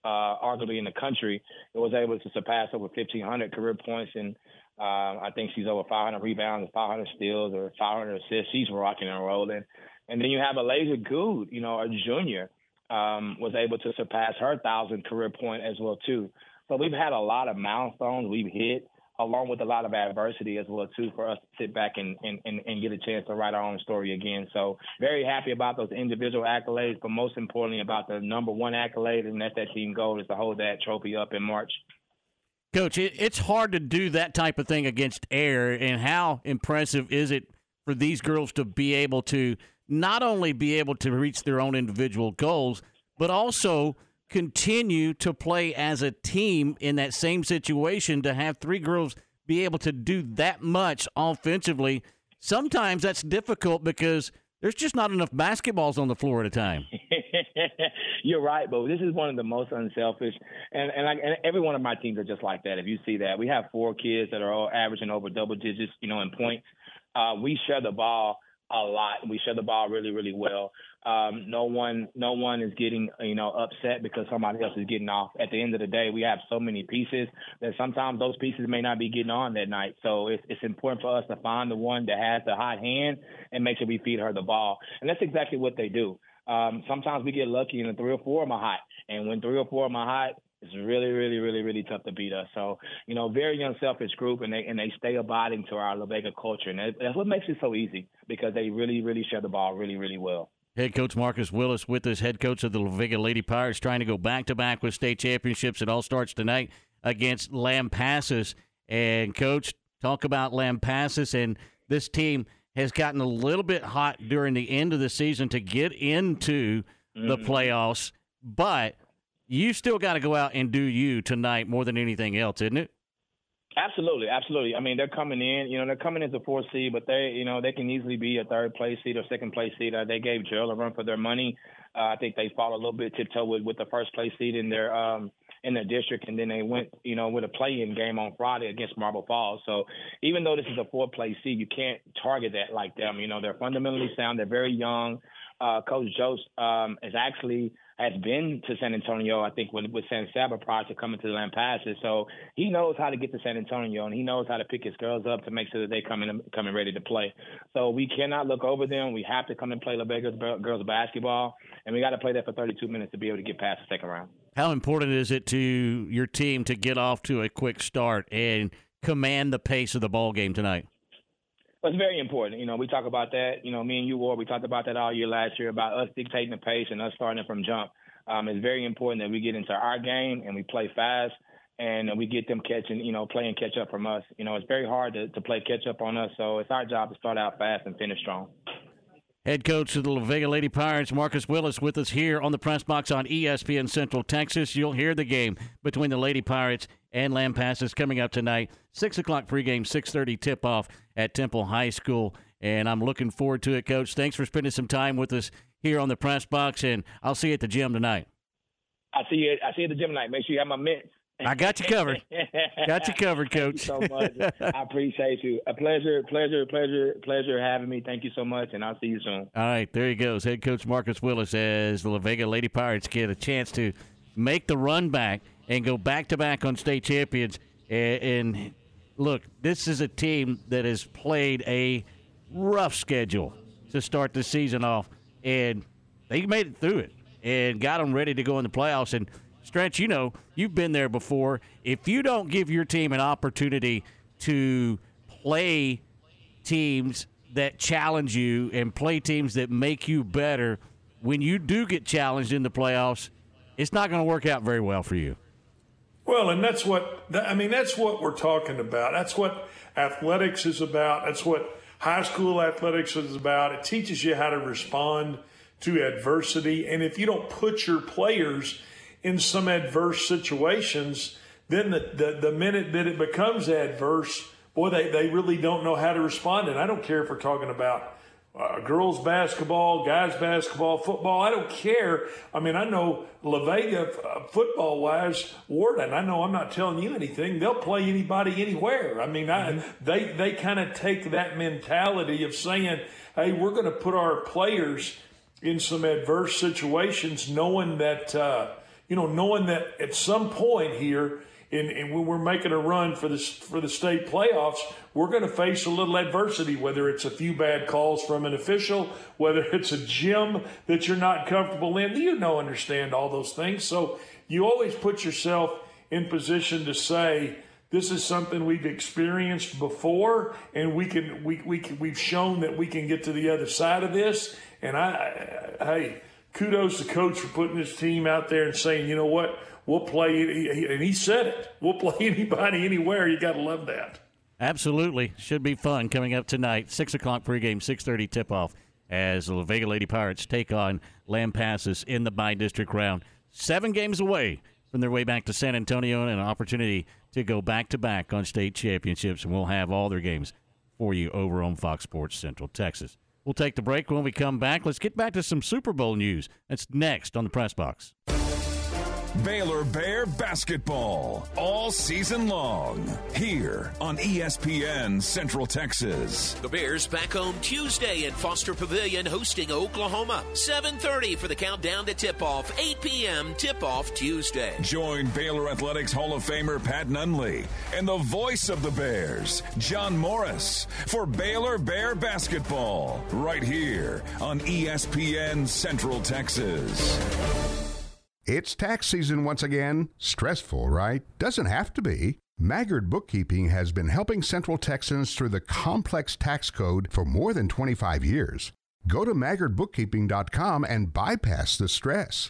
uh, arguably in the country, it was able to surpass over 1,500 career points, and uh, I think she's over 500 rebounds, 500 steals, or 500 assists. She's rocking and rolling. And then you have Alasia Good, you know, a junior, um, was able to surpass her thousand career point as well too. So we've had a lot of milestones we've hit, along with a lot of adversity as well too, for us to sit back and, and, and, get a chance to write our own story again. So very happy about those individual accolades, but most importantly about the number one accolade, and that's that team goal is to hold that trophy up in March. Coach, it, it's hard to do that type of thing against air, and how impressive is it for these girls to be able to not only be able to reach their own individual goals, but also – continue to play as a team in that same situation to have three girls be able to do that much offensively sometimes that's difficult because there's just not enough basketballs on the floor at a time. You're right, but this is one of the most unselfish, and and, I, and every one of my teams are just like that. If you see that, we have four kids that are all averaging over double digits, you know, in points. Uh, we share the ball a lot. We share the ball really, really well. Um, no one, no one is getting you know upset because somebody else is getting off. At the end of the day, we have so many pieces that sometimes those pieces may not be getting on that night. So it's, it's important for us to find the one that has the hot hand and make sure we feed her the ball. And that's exactly what they do. Um, sometimes we get lucky and the three or four of are hot. And when three or four of are hot, it's really, really, really, really tough to beat us. So, you know, very unselfish group, and they and they stay abiding to our La Vega culture, and that's what makes it so easy because they really, really share the ball really, really well. Head coach Marcus Willis with us, head coach of the La Vega Lady Pirates, trying to go back to back with state championships. It all starts tonight against Lampasas. And coach, talk about Lampasas and this team has gotten a little bit hot during the end of the season to get into the Mhm. playoffs, but you still got to go out and do you tonight more than anything else, isn't it? Absolutely, absolutely. I mean, they're coming in. You know, they're coming a fourth seed, but they, you know, they can easily be a third place seed or second place seed. Uh, they gave Jarrell a run for their money. Uh, I think they fought a little bit tiptoe with, with the first place seed in their um, in their district, and then they went, you know, with a play-in game on Friday against Marble Falls. So even though this is a fourth place seed, you can't target that like them. You know, they're fundamentally sound. They're very young. Uh, Coach Jost um, is actually has been to San Antonio, I think, with, with San Saba prior to coming to the Lampasas. So he knows how to get to San Antonio, and he knows how to pick his girls up to make sure that they come in coming ready to play. So we cannot look over them. We have to come and play La Vega's girls basketball, and we got to play that for 32 minutes to be able to get past the second round. How important is it to your team to get off to a quick start and command the pace of the ball game tonight? It's very important. You know, we talk about that. You know, me and you, Ward, we talked about that all year last year about us dictating the pace and us starting from jump. Um, it's very important that we get into our game and we play fast and we get them catching, you know, playing catch up from us. You know, it's very hard to, to play catch up on us. So it's our job to start out fast and finish strong. Head coach of the La Vega Lady Pirates, Marcus Willis, with us here on the press box on ESPN Central Texas. You'll hear the game between the Lady Pirates and Lampasas coming up tonight. Six o'clock pregame, six thirty tip off at Temple High School, and I'm looking forward to it, Coach. Thanks for spending some time with us here on the press box, and I'll see you at the gym tonight. I see you. I see you at the gym tonight. Make sure you have my mitts. I got you covered. got you covered, Coach. You so much. I appreciate you. A pleasure, pleasure, pleasure, pleasure having me. Thank you so much, and I'll see you soon. All right, there he goes. Head coach Marcus Willis as the La Vega Lady Pirates get a chance to make the run back and go back to back on state champions. And, and look, this is a team that has played a rough schedule to start the season off, and they made it through it and got them ready to go in the playoffs. And Stretch, you know, you've been there before. If you don't give your team an opportunity to play teams that challenge you and play teams that make you better, when you do get challenged in the playoffs, it's not going to work out very well for you. Well, and that's what I mean. That's what we're talking about. That's what athletics is about. That's what high school athletics is about. It teaches you how to respond to adversity, and if you don't put your players in some adverse situations, then the the, the minute that it becomes adverse, boy, they they really don't know how to respond. And I don't care if we're talking about uh, girls basketball, guys basketball, football. I don't care. I mean, I know La Vega uh, football wise, Warden. I know I'm not telling you anything. They'll play anybody anywhere. I mean, I, they they kind of take that mentality of saying, "Hey, we're going to put our players in some adverse situations, knowing that uh, you know, knowing that at some point here." And, when we're making a run for the for the state playoffs, we're going to face a little adversity. Whether it's a few bad calls from an official, whether it's a gym that you're not comfortable in, you know, understand all those things. So you always put yourself in position to say, "This is something we've experienced before, and we can we we we've shown that we can get to the other side of this." And I, I hey, kudos to coach for putting his team out there and saying, "You know what." We'll play, and he said it. We'll play anybody, anywhere. You got to love that. Absolutely, should be fun coming up tonight. Six o'clock pregame, six thirty tip off as the La Vega Lady Pirates take on Lampasas in the bi-district round. Seven games away from their way back to San Antonio and an opportunity to go back to back on state championships, and we'll have all their games for you over on Fox Sports Central Texas. We'll take the break when we come back. Let's get back to some Super Bowl news. That's next on the press box. Baylor Bear basketball all season long here on ESPN Central Texas. The Bears back home Tuesday at Foster Pavilion hosting Oklahoma. 7:30 for the countdown to tip-off. 8 p.m. tip-off Tuesday. Join Baylor Athletics Hall of Famer Pat Nunley and the voice of the Bears, John Morris, for Baylor Bear basketball right here on ESPN Central Texas. It's tax season once again. Stressful, right? Doesn't have to be. Maggard Bookkeeping has been helping Central Texans through the complex tax code for more than 25 years. Go to maggardbookkeeping.com and bypass the stress.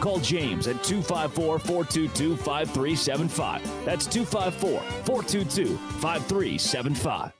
Call James at 254 422 5375. That's 254 422 5375.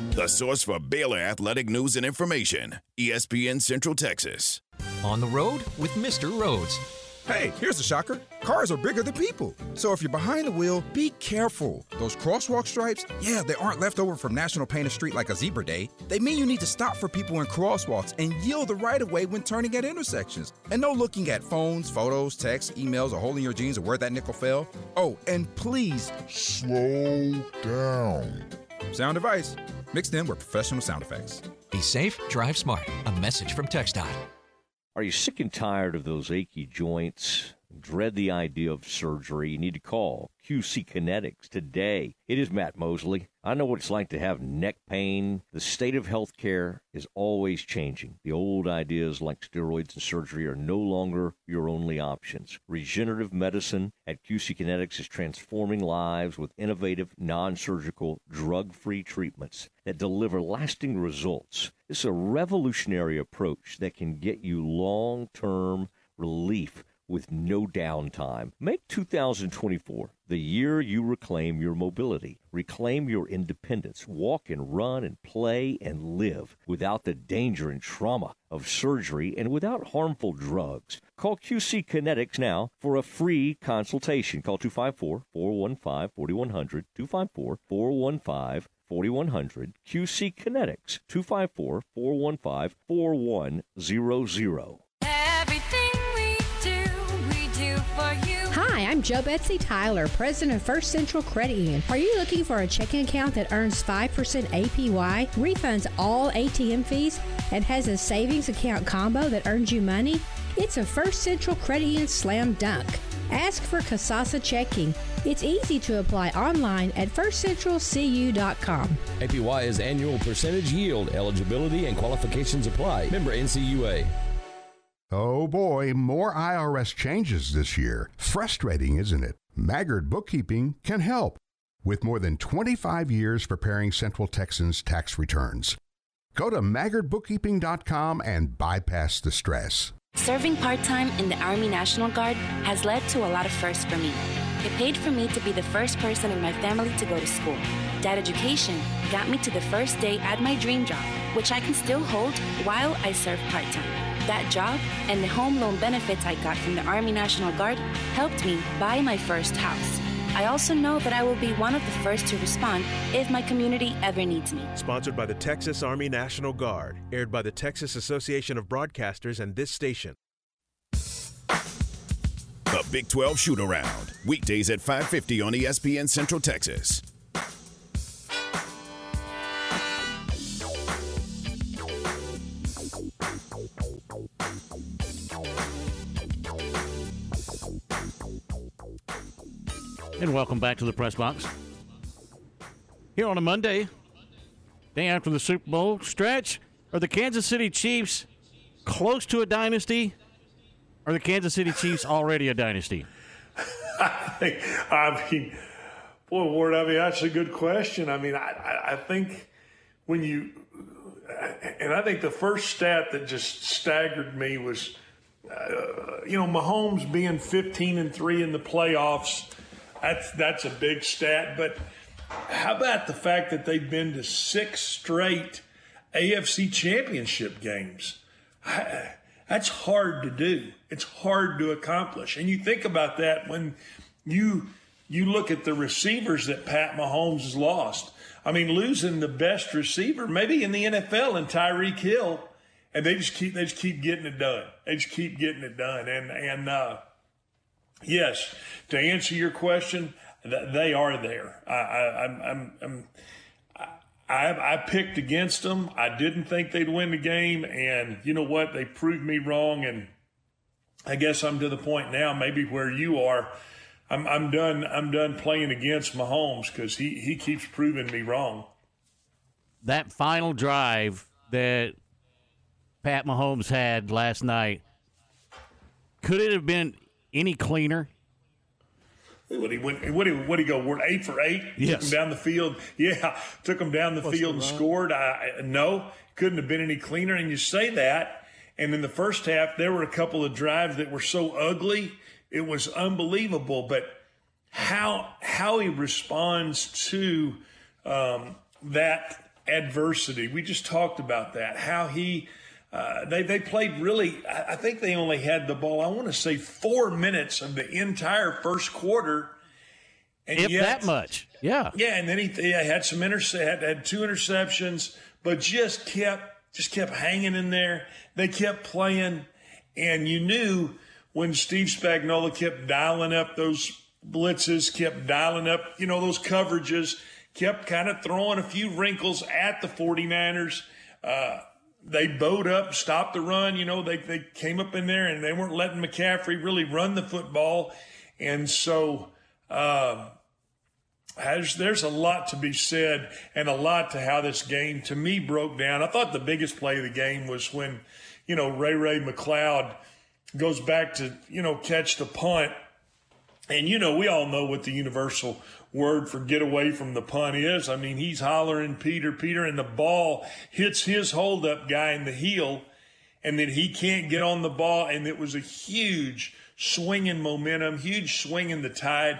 The source for Baylor athletic news and information ESPN Central Texas. On the road with Mr. Rhodes. Hey, here's a shocker. Cars are bigger than people. So if you're behind the wheel, be careful. Those crosswalk stripes, yeah, they aren't left over from National Paint a Street like a zebra day. They mean you need to stop for people in crosswalks and yield the right of way when turning at intersections. And no looking at phones, photos, texts, emails, or holding your jeans or where that nickel fell. Oh, and please slow down. Sound advice mixed in with professional sound effects. Be safe, drive smart. A message from TxDOT. Are you sick and tired of those achy joints? Dread the idea of surgery? You need to call QC Kinetix today. It is Matt Mosley. I know what it's like to have neck pain. The state of healthcare is always changing. The old ideas like steroids and surgery are no longer your only options. Regenerative medicine at QC Kinetix is transforming lives with innovative, non surgical, drug free treatments that deliver lasting results. Is a revolutionary approach that can get you long term relief with no downtime. Make 2024 the year you reclaim your mobility, reclaim your independence, walk and run and play and live without the danger and trauma of surgery and without harmful drugs. Call QC Kinetix now for a free consultation. Call 254 415 4100, 254 415 4100, QC Kinetix, 254 415 4100. Hi, I'm Joe Betsy Tyler, president of First Central Credit Union. Are you looking for a checking account that earns 5% APY, refunds all ATM fees, and has a savings account combo that earns you money? It's a First Central Credit Union slam dunk. Ask for Kasasa Checking. It's easy to apply online at firstcentralcu.com. APY is annual percentage yield. Eligibility and qualifications apply. Member NCUA. Oh boy, more IRS changes this year. Frustrating, isn't it? Maggard Bookkeeping can help. With more than 25 years preparing Central Texans tax returns. Go to maggardbookkeeping.com and bypass the stress. Serving part time in the Army National Guard has led to a lot of firsts for me. It paid for me to be the first person in my family to go to school. That education got me to the first day at my dream job, which I can still hold while I serve part time. That job and the home loan benefits I got from the Army National Guard helped me buy my first house. I also know that I will be one of the first to respond if my community ever needs me. Sponsored by the Texas Army National Guard. Aired by the Texas Association of Broadcasters and this station. The Big 12 Shoot Around. Weekdays at 550 on ESPN Central Texas. And welcome back to the press box. Here on a Monday, day after the Super Bowl stretch, are the Kansas City Chiefs close to a dynasty? Are the Kansas City Chiefs already a dynasty? I mean, boy, Ward, I mean, that's a good question. I mean, I, I, I think when you, and I think the first stat that just staggered me was, uh, you know, Mahomes being 15 and 3 in the playoffs. That's, that's a big stat. But how about the fact that they've been to six straight AFC championship games? That's hard to do. It's hard to accomplish. And you think about that when you you look at the receivers that Pat Mahomes has lost. I mean, losing the best receiver, maybe in the NFL, and Tyreek Hill, and they just keep they just keep getting it done. They just keep getting it done. And and uh, yes, to answer your question, they are there. I, I, I'm, I'm, I'm I, I, picked against them. I didn't think they'd win the game, and you know what? They proved me wrong, and I guess I'm to the point now, maybe where you are. I'm, I'm done. I'm done playing against Mahomes because he he keeps proving me wrong. That final drive that Pat Mahomes had last night could it have been any cleaner? What he went? What he what he go? We're eight for eight. Yes. Took him down the field. Yeah, took him down the What's field and run? scored. I, I no, couldn't have been any cleaner. And you say that, and in the first half there were a couple of drives that were so ugly, it was unbelievable. But how how he responds to um, that adversity, we just talked about that. How he. Uh, they they played really. I think they only had the ball. I want to say four minutes of the entire first quarter, and if yet- that much. Yeah. yeah, and then he, he had some intercept, had two interceptions, but just kept just kept hanging in there. They kept playing, and you knew when Steve Spagnuolo kept dialing up those blitzes, kept dialing up, you know, those coverages, kept kind of throwing a few wrinkles at the 49ers. Uh, they bowed up, stopped the run. You know, they, they came up in there and they weren't letting McCaffrey really run the football. And so, uh, has, there's a lot to be said and a lot to how this game to me broke down. I thought the biggest play of the game was when, you know, Ray Ray McCloud goes back to, you know, catch the punt. And, you know, we all know what the universal word for get away from the punt is. I mean, he's hollering Peter, Peter, and the ball hits his holdup guy in the heel, and then he can't get on the ball. And it was a huge swing in momentum, huge swing in the tide.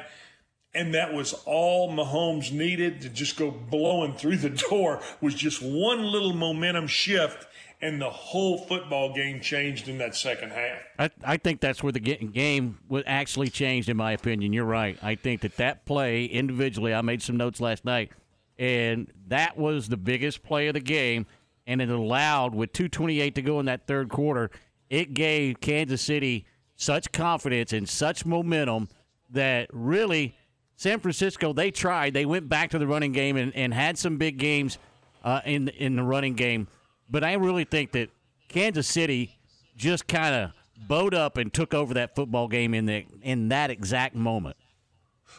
And that was all Mahomes needed to just go blowing through the door was just one little momentum shift, and the whole football game changed in that second half. I, I think that's where the game was actually changed, in my opinion. You're right. I think that that play individually, I made some notes last night, and that was the biggest play of the game, and it allowed, with 2.28 to go in that third quarter, it gave Kansas City such confidence and such momentum that really San Francisco, they tried. They went back to the running game and, and had some big games uh, in, in the running game. But I really think that Kansas City just kind of bowed up and took over that football game in the in that exact moment.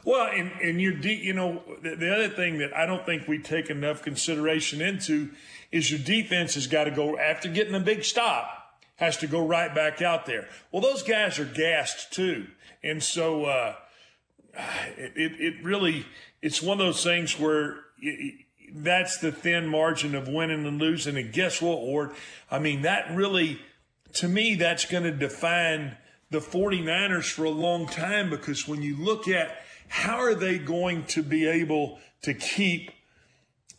Well, and, and you're de- you know, the, the other thing that I don't think we take enough consideration into is your defense has got to go after getting a big stop, has to go right back out there. Well, those guys are gassed too. And so, uh, it, it, it really, it's one of those things where y- that's the thin margin of winning and losing. And guess what, Ward? I mean, that really, to me, that's going to define the 49ers for a long time because when you look at how are they going to be able to keep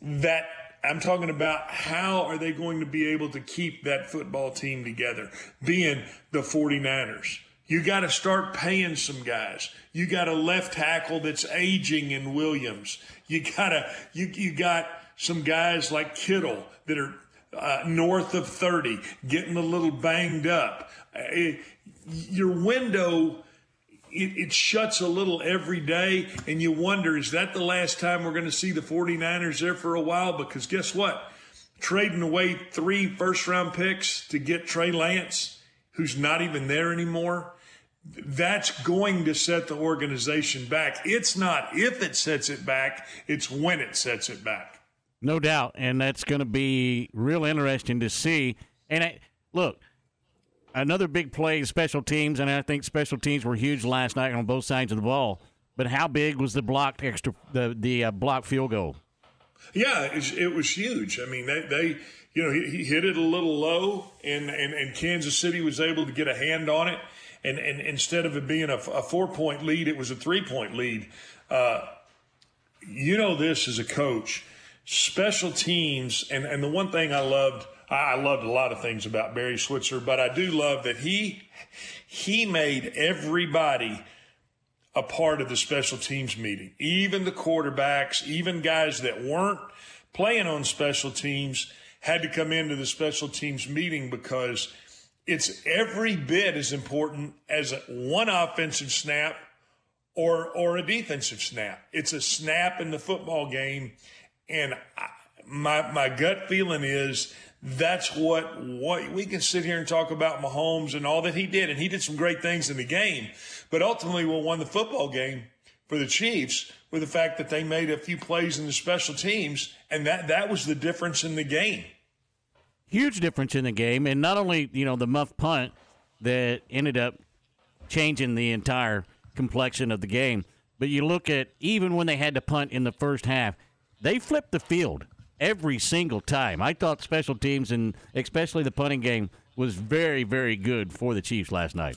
that I'm talking about how are they going to be able to keep that football team together, being the 49ers. You got to start paying some guys. You got a left tackle that's aging in Williams. You got to you you got some guys like Kittle that are uh, north of 30, getting a little banged up. Uh, it- your window it, it shuts a little every day, and you wonder, is that the last time we're going to see the 49ers there for a while? Because guess what? Trading away three first round picks to get Trey Lance, who's not even there anymore, that's going to set the organization back. It's not if it sets it back, it's when it sets it back. No doubt, and that's going to be real interesting to see. And I, look, another big play, special teams, and I think special teams were huge last night on both sides of the ball. But how big was the blocked extra the the uh, blocked field goal? Yeah, it was, it was huge. I mean, they, they you know, he, he, hit it a little low, and, and, and Kansas City was able to get a hand on it. And, and instead of it being a, a four point lead, it was a three point lead. Uh, you know this as a coach special teams, and, and the one thing I loved, I loved a lot of things about Barry Switzer, but I do love that he he made everybody a part of the special teams meeting, even the quarterbacks, even guys that weren't playing on special teams had to come into the special teams meeting because it's every bit as important as one offensive snap or or a defensive snap. It's a snap in the football game and I, my my gut feeling is that's what what we can sit here and talk about Mahomes and all that he did, and he did some great things in the game. But ultimately, what won the football game for the Chiefs with the fact that they made a few plays in the special teams, and that that was the difference in the game. Huge difference in the game, and not only you know the muff punt that ended up changing the entire complexion of the game, but you look at even when they had to punt in the first half they flipped the field every single time. I thought special teams and especially the punting game was very, very good for the Chiefs last night.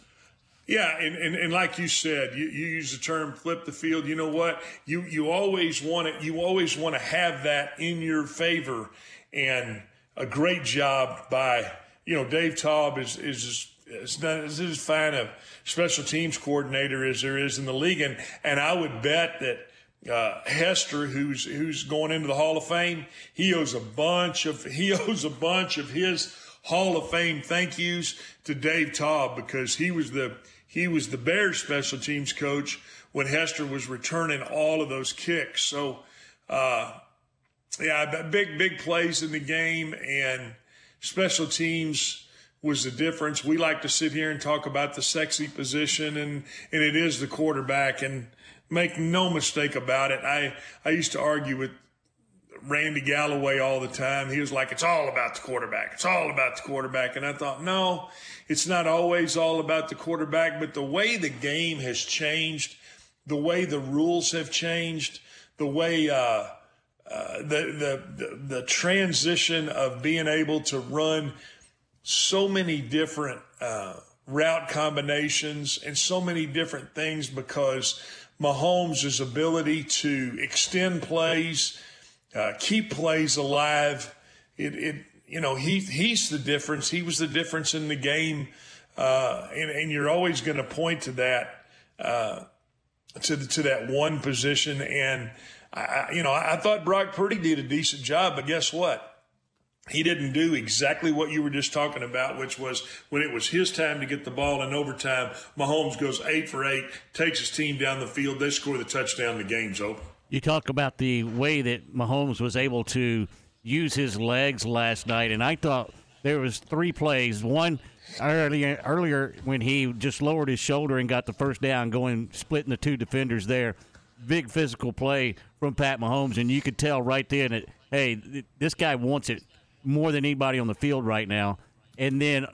Yeah, and, and, and like you said, you, you use the term flip the field. You know what? You you always want it. You always want to have that in your favor, and a great job by you know Dave Toub is is is, is as fine a special teams coordinator as there is in the league, and and I would bet that uh, Hester, who's who's going into the Hall of Fame, he owes a bunch of he owes a bunch of his Hall of Fame thank yous to Dave Toub because he was the he was the Bears special teams coach when Hester was returning all of those kicks. So, uh, yeah, big big plays in the game and special teams was the difference. We like to sit here and talk about the sexy position, and and it is the quarterback and Make no mistake about it. I, I used to argue with Randy Galloway all the time. He was like, it's all about the quarterback. It's all about the quarterback. And I thought, no, it's not always all about the quarterback, but the way the game has changed, the way the rules have changed, the way, uh, uh, the, the, the, transition of being able to run so many different, uh, route combinations and so many different things because Mahomes' ability to extend plays, uh, keep plays alive. It, it, you know, he, he's the difference. He was the difference in the game. Uh, and, and, you're always going to point to that, uh, to, the, to that one position. And, I, you know, I thought Brock Purdy did a decent job, but guess what? he didn't do exactly what you were just talking about, which was when it was his time to get the ball in overtime, Mahomes goes eight for eight, takes his team down the field, they score the touchdown, the game's over. You talk about the way that Mahomes was able to use his legs last night, and I thought there was three plays. One earlier, earlier when he just lowered his shoulder and got the first down, going splitting the two defenders there. Big physical play from Pat Mahomes, and you could tell right then that hey, this guy wants it more than anybody on the field right now. And then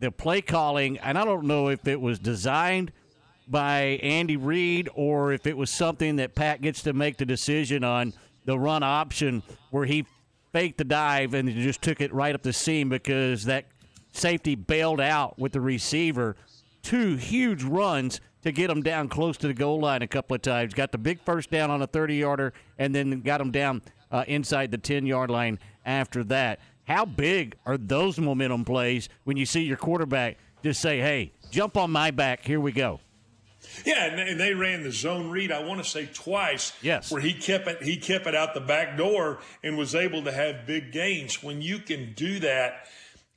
the play calling, and I don't know if it was designed by Andy Reid or if it was something that Pat gets to make the decision on the run option where he faked the dive and just took it right up the seam because that safety bailed out with the receiver. Two huge runs to get him down close to the goal line a couple of times. Got the big first down on a 30 yarder and then got him down uh, inside the 10 yard line after that. How big are those momentum plays when you see your quarterback just say, hey, jump on my back, here we go? Yeah, and they ran the zone read. I want to say twice. Yes, where he kept it, he kept it out the back door and was able to have big gains. When you can do that,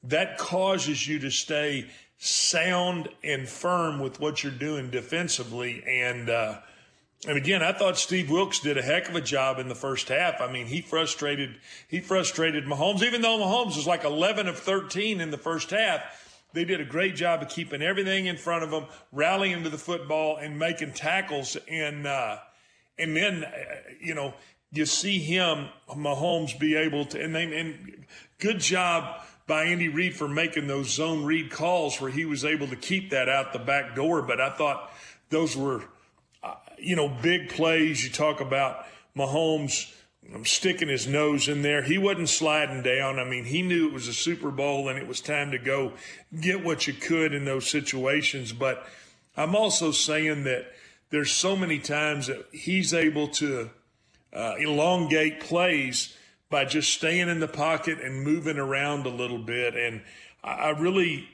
that causes you to stay sound and firm with what you're doing defensively. And uh, and again, I thought Steve Wilks did a heck of a job in the first half. I mean, he frustrated he frustrated Mahomes, even though Mahomes was like 11 of 13 in the first half. they did a great job of keeping everything in front of them, rallying to the football, and making tackles. And uh, and then uh, you know you see him Mahomes be able to and they and good job by Andy Reid for making those zone read calls where he was able to keep that out the back door. But I thought those were uh, you know big plays. You talk about Mahomes sticking his nose in there. He wasn't sliding down. I mean, he knew it was a Super Bowl and it was time to go get what you could in those situations. But I'm also saying that there's so many times that he's able to uh, elongate plays by just staying in the pocket and moving around a little bit. And I, really,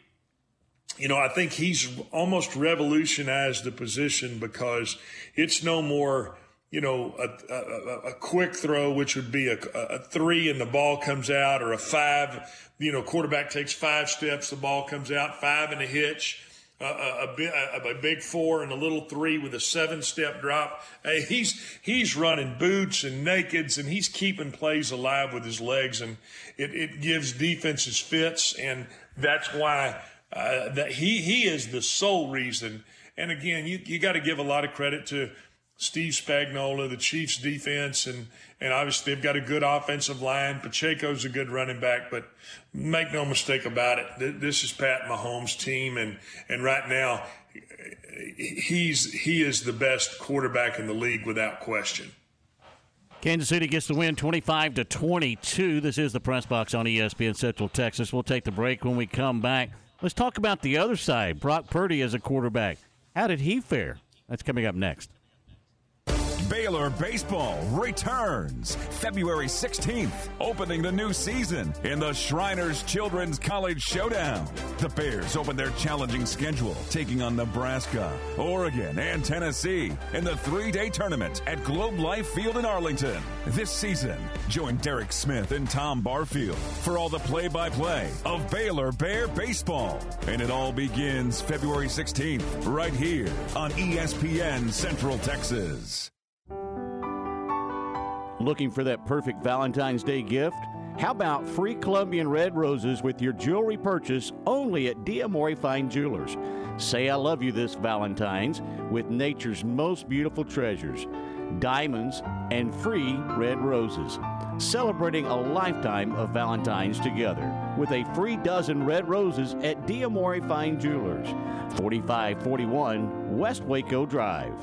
you know, I think he's almost revolutionized the position because it's no more you know, a, a, a, quick throw, which would be a, a, three and the ball comes out, or a five, you know, quarterback takes five steps, the ball comes out, five and a hitch, a, a, big four and a little three with a seven step drop. Hey, he's, he's running boots and nakeds and he's keeping plays alive with his legs and it, it gives defenses fits. And that's why, uh, that he, he is the sole reason. And again, you, you got to give a lot of credit to, Steve Spagnuolo, the Chiefs defense, and, and obviously they've got a good offensive line. Pacheco's a good running back, but make no mistake about it. This is Pat Mahomes' team, and, and right now he's he is the best quarterback in the league without question. Kansas City gets the win 25 to 22. This is the press box on ESPN Central Texas. We'll take the break when we come back. Let's talk about the other side. Brock Purdy as a quarterback. How did he fare? That's coming up next. Baylor Baseball returns February 16th, opening the new season in the Shriners Children's College Showdown. The Bears open their challenging schedule, taking on Nebraska, Oregon, and Tennessee in the three day tournament at Globe Life Field in Arlington. This season, join Derek Smith and Tom Barfield for all the play by play of Baylor Bear Baseball. And it all begins February 16th, right here on ESPN Central Texas. Looking for that perfect Valentine's Day gift? How about free Colombian red roses with your jewelry purchase only at Diamore Fine Jewelers? Say I love you this Valentine's with nature's most beautiful treasures diamonds and free red roses. Celebrating a lifetime of Valentine's together with a free dozen red roses at Diamore Fine Jewelers, 4541 West Waco Drive.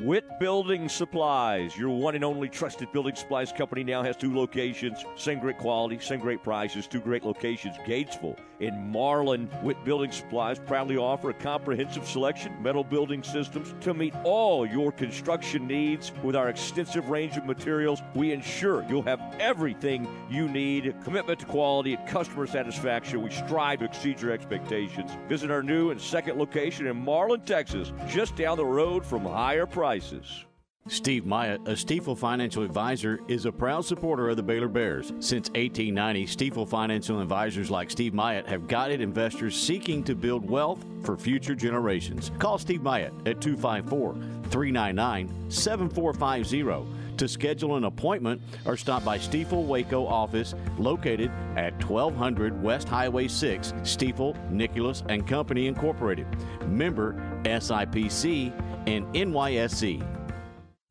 Witt Building Supplies, your one and only trusted building supplies company, now has two locations. Same great quality, same great prices, two great locations. Gatesville in Marlin. Witt Building Supplies proudly offer a comprehensive selection metal building systems to meet all your construction needs. With our extensive range of materials, we ensure you'll have everything you need. Commitment to quality and customer satisfaction. We strive to exceed your expectations. Visit our new and second location in Marlin, Texas, just down the road from higher prices prices. Steve Myatt, a Stifel financial advisor, is a proud supporter of the Baylor Bears. Since 1890, Stifel financial advisors like Steve Myatt have guided investors seeking to build wealth for future generations. Call Steve Myatt at 254 399 7450 to schedule an appointment or stop by Stifel Waco office located at 1200 West Highway 6, Stifel, Nicolaus and Company Incorporated. Member SIPC and NYSE.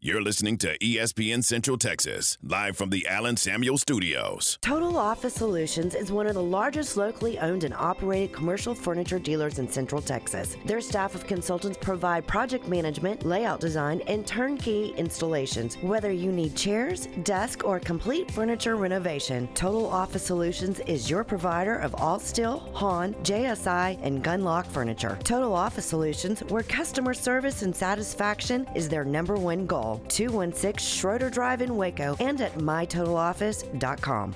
You're listening to ESPN Central Texas, live from the Allen Samuel Studios. Total Office Solutions is one of the largest locally owned and operated commercial furniture dealers in Central Texas. Their staff of consultants provide project management, layout design, and turnkey installations. Whether you need chairs, desk, or complete furniture renovation, Total Office Solutions is your provider of Allsteel, HON, JSI, and Gunlocke furniture. Total Office Solutions, where customer service and satisfaction is their number one goal. 216 Schroeder Drive in Waco and at mytotaloffice.com.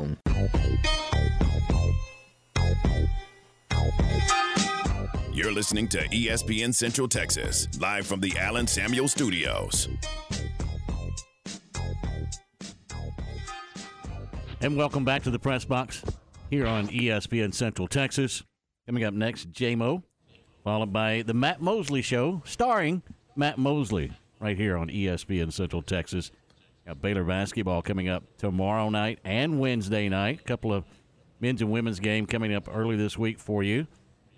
own. You're listening to ESPN Central Texas, live from the Allen Samuel Studios. And welcome back to the press box here on ESPN Central Texas. Coming up next, JMO, followed by the Matt Mosley Show, starring Matt Mosley, right here on ESPN Central Texas. Got Baylor basketball coming up tomorrow night and Wednesday night. A couple of men's and women's game coming up early this week for you.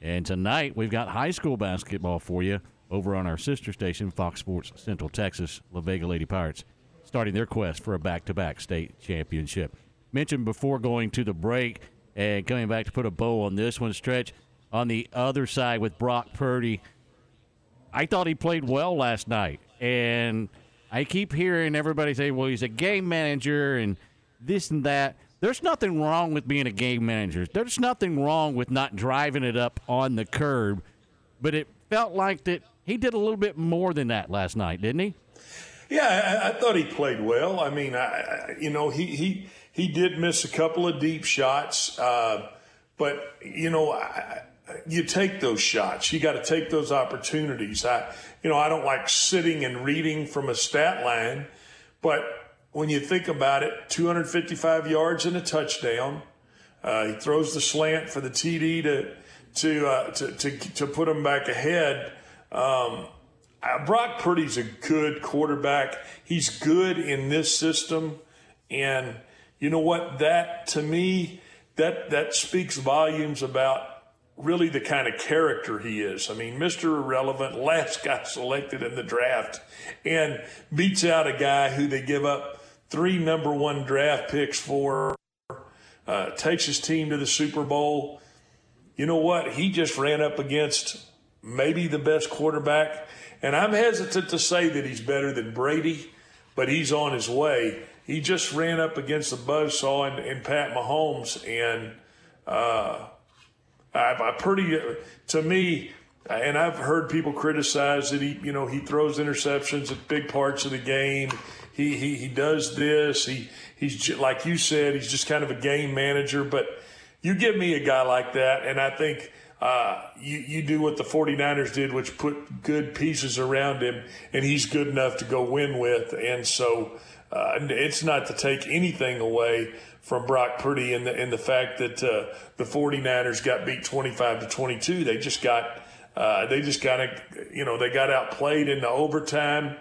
And tonight we've got high school basketball for you over on our sister station, Fox Sports Central Texas, La Vega Lady Pirates, starting their quest for a back-to-back state championship. Mentioned before going to the break and coming back to put a bow on this one stretch. On the other side with Brock Purdy, I thought he played well last night, and I keep hearing everybody say, "Well, he's a game manager and this and that." There's nothing wrong with being a game manager. There's nothing wrong with not driving it up on the curb, but it felt like that he did a little bit more than that last night, didn't he? Yeah, I, I thought he played well. I mean, I, you know, he he he did miss a couple of deep shots, uh, but you know, I, you take those shots. You got to take those opportunities. I, you know, I don't like sitting and reading from a stat line, but when you think about it, 255 yards and a touchdown. Uh, he throws the slant for the TD to to uh, to, to, to put him back ahead. Um, uh, Brock Purdy's a good quarterback. He's good in this system, and you know what? That to me, that that speaks volumes about really the kind of character he is. I mean, Mr. Irrelevant, last guy selected in the draft, and beats out a guy who they give up three number one draft picks for, uh, takes his team to the Super Bowl. You know what? He just ran up against maybe the best quarterback. And I'm hesitant to say that he's better than Brady, but he's on his way. He just ran up against the buzzsaw and, and Pat Mahomes, and uh, I, I pretty to me. And I've heard people criticize that he, you know, he throws interceptions at big parts of the game. He he he does this. He he's like you said, he's just kind of a game manager. But you give me a guy like that, and I think uh, you, you do what the 49ers did, which put good pieces around him, and he's good enough to go win with. And so uh, it's not to take anything away from Brock Purdy and the, in the fact that uh, the 49ers got beat 25 to 22. They just got, uh, they just got, you know, they got outplayed in the overtime.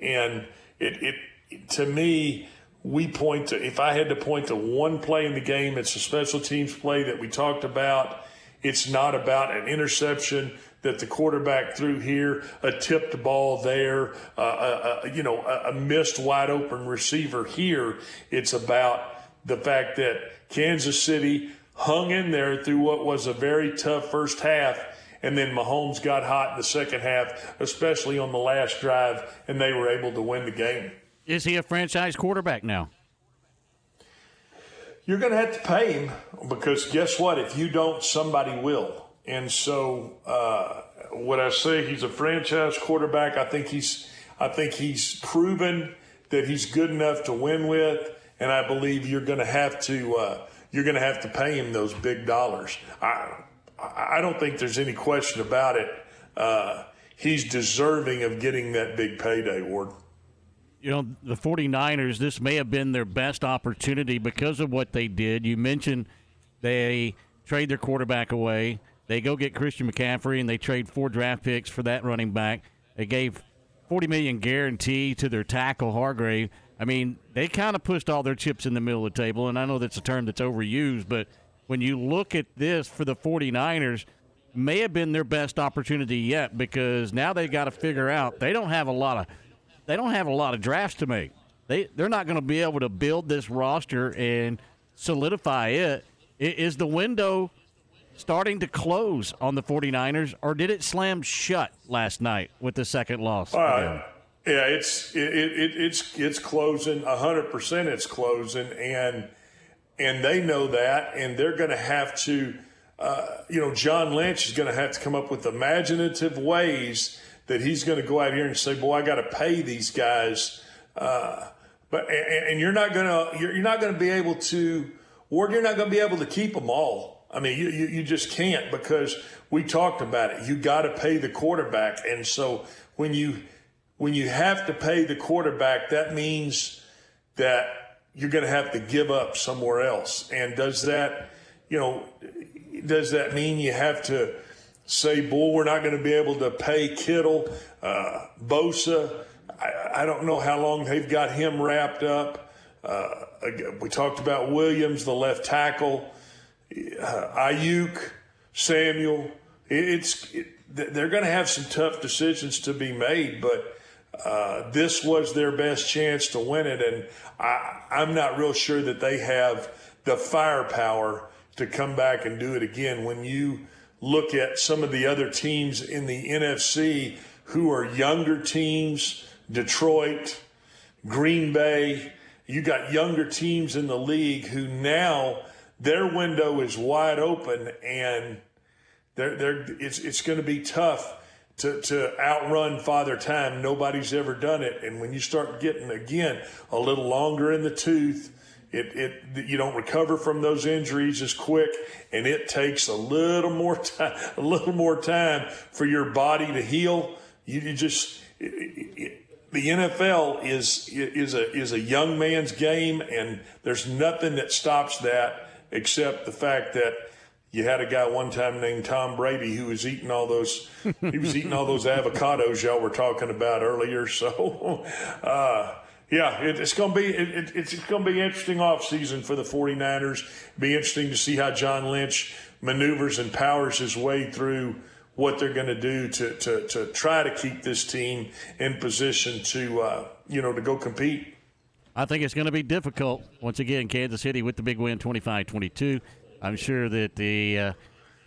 And it, it, to me, we point to, if I had to point to one play in the game, it's a special teams play that we talked about. It's not about an interception that the quarterback threw here, a tipped ball there, uh, a, a, you know, a, a missed wide open receiver here. It's about the fact that Kansas City hung in there through what was a very tough first half. And then Mahomes got hot in the second half, especially on the last drive, and they were able to win the game. Is he a franchise quarterback now? You're going to have to pay him because guess what? If you don't, somebody will. And so, uh, when I say he's a franchise quarterback, I think he's, I think he's proven that he's good enough to win with, and I believe you're going to have to, uh, you're going to have to pay him those big dollars. I, I don't think there's any question about it. Uh, he's deserving of getting that big payday, Ward you know, the 49ers, this may have been their best opportunity because of what they did. You mentioned they trade their quarterback away. They go get Christian McCaffrey and they trade four draft picks for that running back. They gave 40 million guarantee to their tackle Hargrave. I mean, they kind of pushed all their chips in the middle of the table, and I know that's a term that's overused, but when you look at this for the 49ers, may have been their best opportunity yet because now they've got to figure out they don't have a lot of they don't have a lot of drafts to make. They they're not going to be able to build this roster and solidify it. Is the window starting to close on the 49ers or did it slam shut last night with the second loss? Uh, yeah, it's it, it, it's it's closing 100% it's closing and and they know that and they're going to have to uh, you know John Lynch is going to have to come up with imaginative ways that he's going to go out here and say, "Boy, I got to pay these guys." Uh, but and, and, you're not going to you're, you're not going to be able to, or you're not going to be able to keep them all. I mean, you, you, you just can't because we talked about it. You got to pay the quarterback. And so when you, when you have to pay the quarterback, that means that you're going to have to give up somewhere else. And does that, you know, does that mean you have to say, boy, we're not going to be able to pay Kittle, uh, Bosa? I, I, don't know how long they've got him wrapped up. Uh, we talked about Williams, the left tackle, uh, Aiyuk, Samuel. It's it, they're going to have some tough decisions to be made, but uh, this was their best chance to win it, and I, I'm not real sure that they have the firepower to come back and do it again. When you look at some of the other teams in the NFC who are younger teams, Detroit, Green Bay, you got younger teams in the league who now their window is wide open and they're, they're, it's, it's going to be tough to, to outrun Father Time. Nobody's ever done it. And when you start getting, again, a little longer in the tooth, it, it you don't recover from those injuries as quick, and it takes a little more time, a little more time for your body to heal. You, you just it, it, the NFL is is a is a young man's game, and there's nothing that stops that except the fact that you had a guy one time named Tom Brady who was eating all those he was eating all those avocados y'all were talking about earlier. So, uh, yeah, it, it's going to be it, it's going to be interesting off season for the 49ers. Be interesting to see how John Lynch maneuvers and powers his way through what they're going to do to, to, to try to keep this team in position to uh, you know to go compete. I think it's going to be difficult once again. Kansas City with the big win, 25-22. I'm sure that the uh,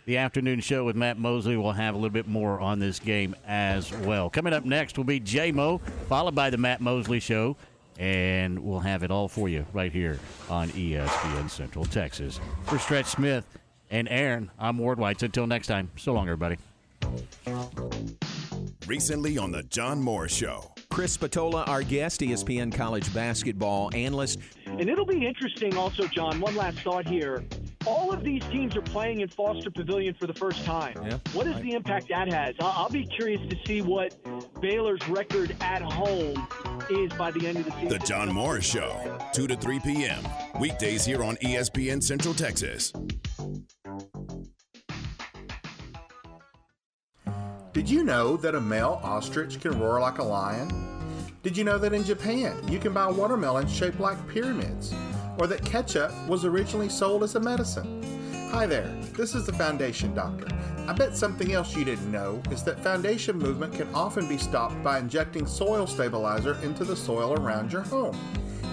the afternoon show with Matt Mosley will have a little bit more on this game as well. Coming up next will be JMO, followed by the Matt Mosley show, and we'll have it all for you right here on ESPN Central Texas. For Stretch Smith and Aaron, I'm Ward White. Until next time, so long, everybody. Recently on the John Moore Show. Chris Spatola, our guest, ESPN college basketball analyst. And it'll be interesting also, John, one last thought here. All of these teams are playing in Foster Pavilion for the first time. Yeah, what is the impact that has? I'll be curious to see what Baylor's record at home is by the end of the season. The John Morris Show, 2 to 3 p.m. Weekdays here on ESPN Central Texas. Did you know that a male ostrich can roar like a lion? Did you know that in Japan you can buy watermelons shaped like pyramids? Or that ketchup was originally sold as a medicine? Hi there, this is the Foundation Doctor. I bet something else you didn't know is that foundation movement can often be stopped by injecting soil stabilizer into the soil around your home.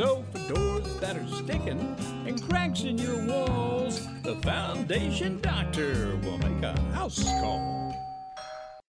So, for doors that are sticking and cracks in your walls, the Foundation Doctor will make a house call.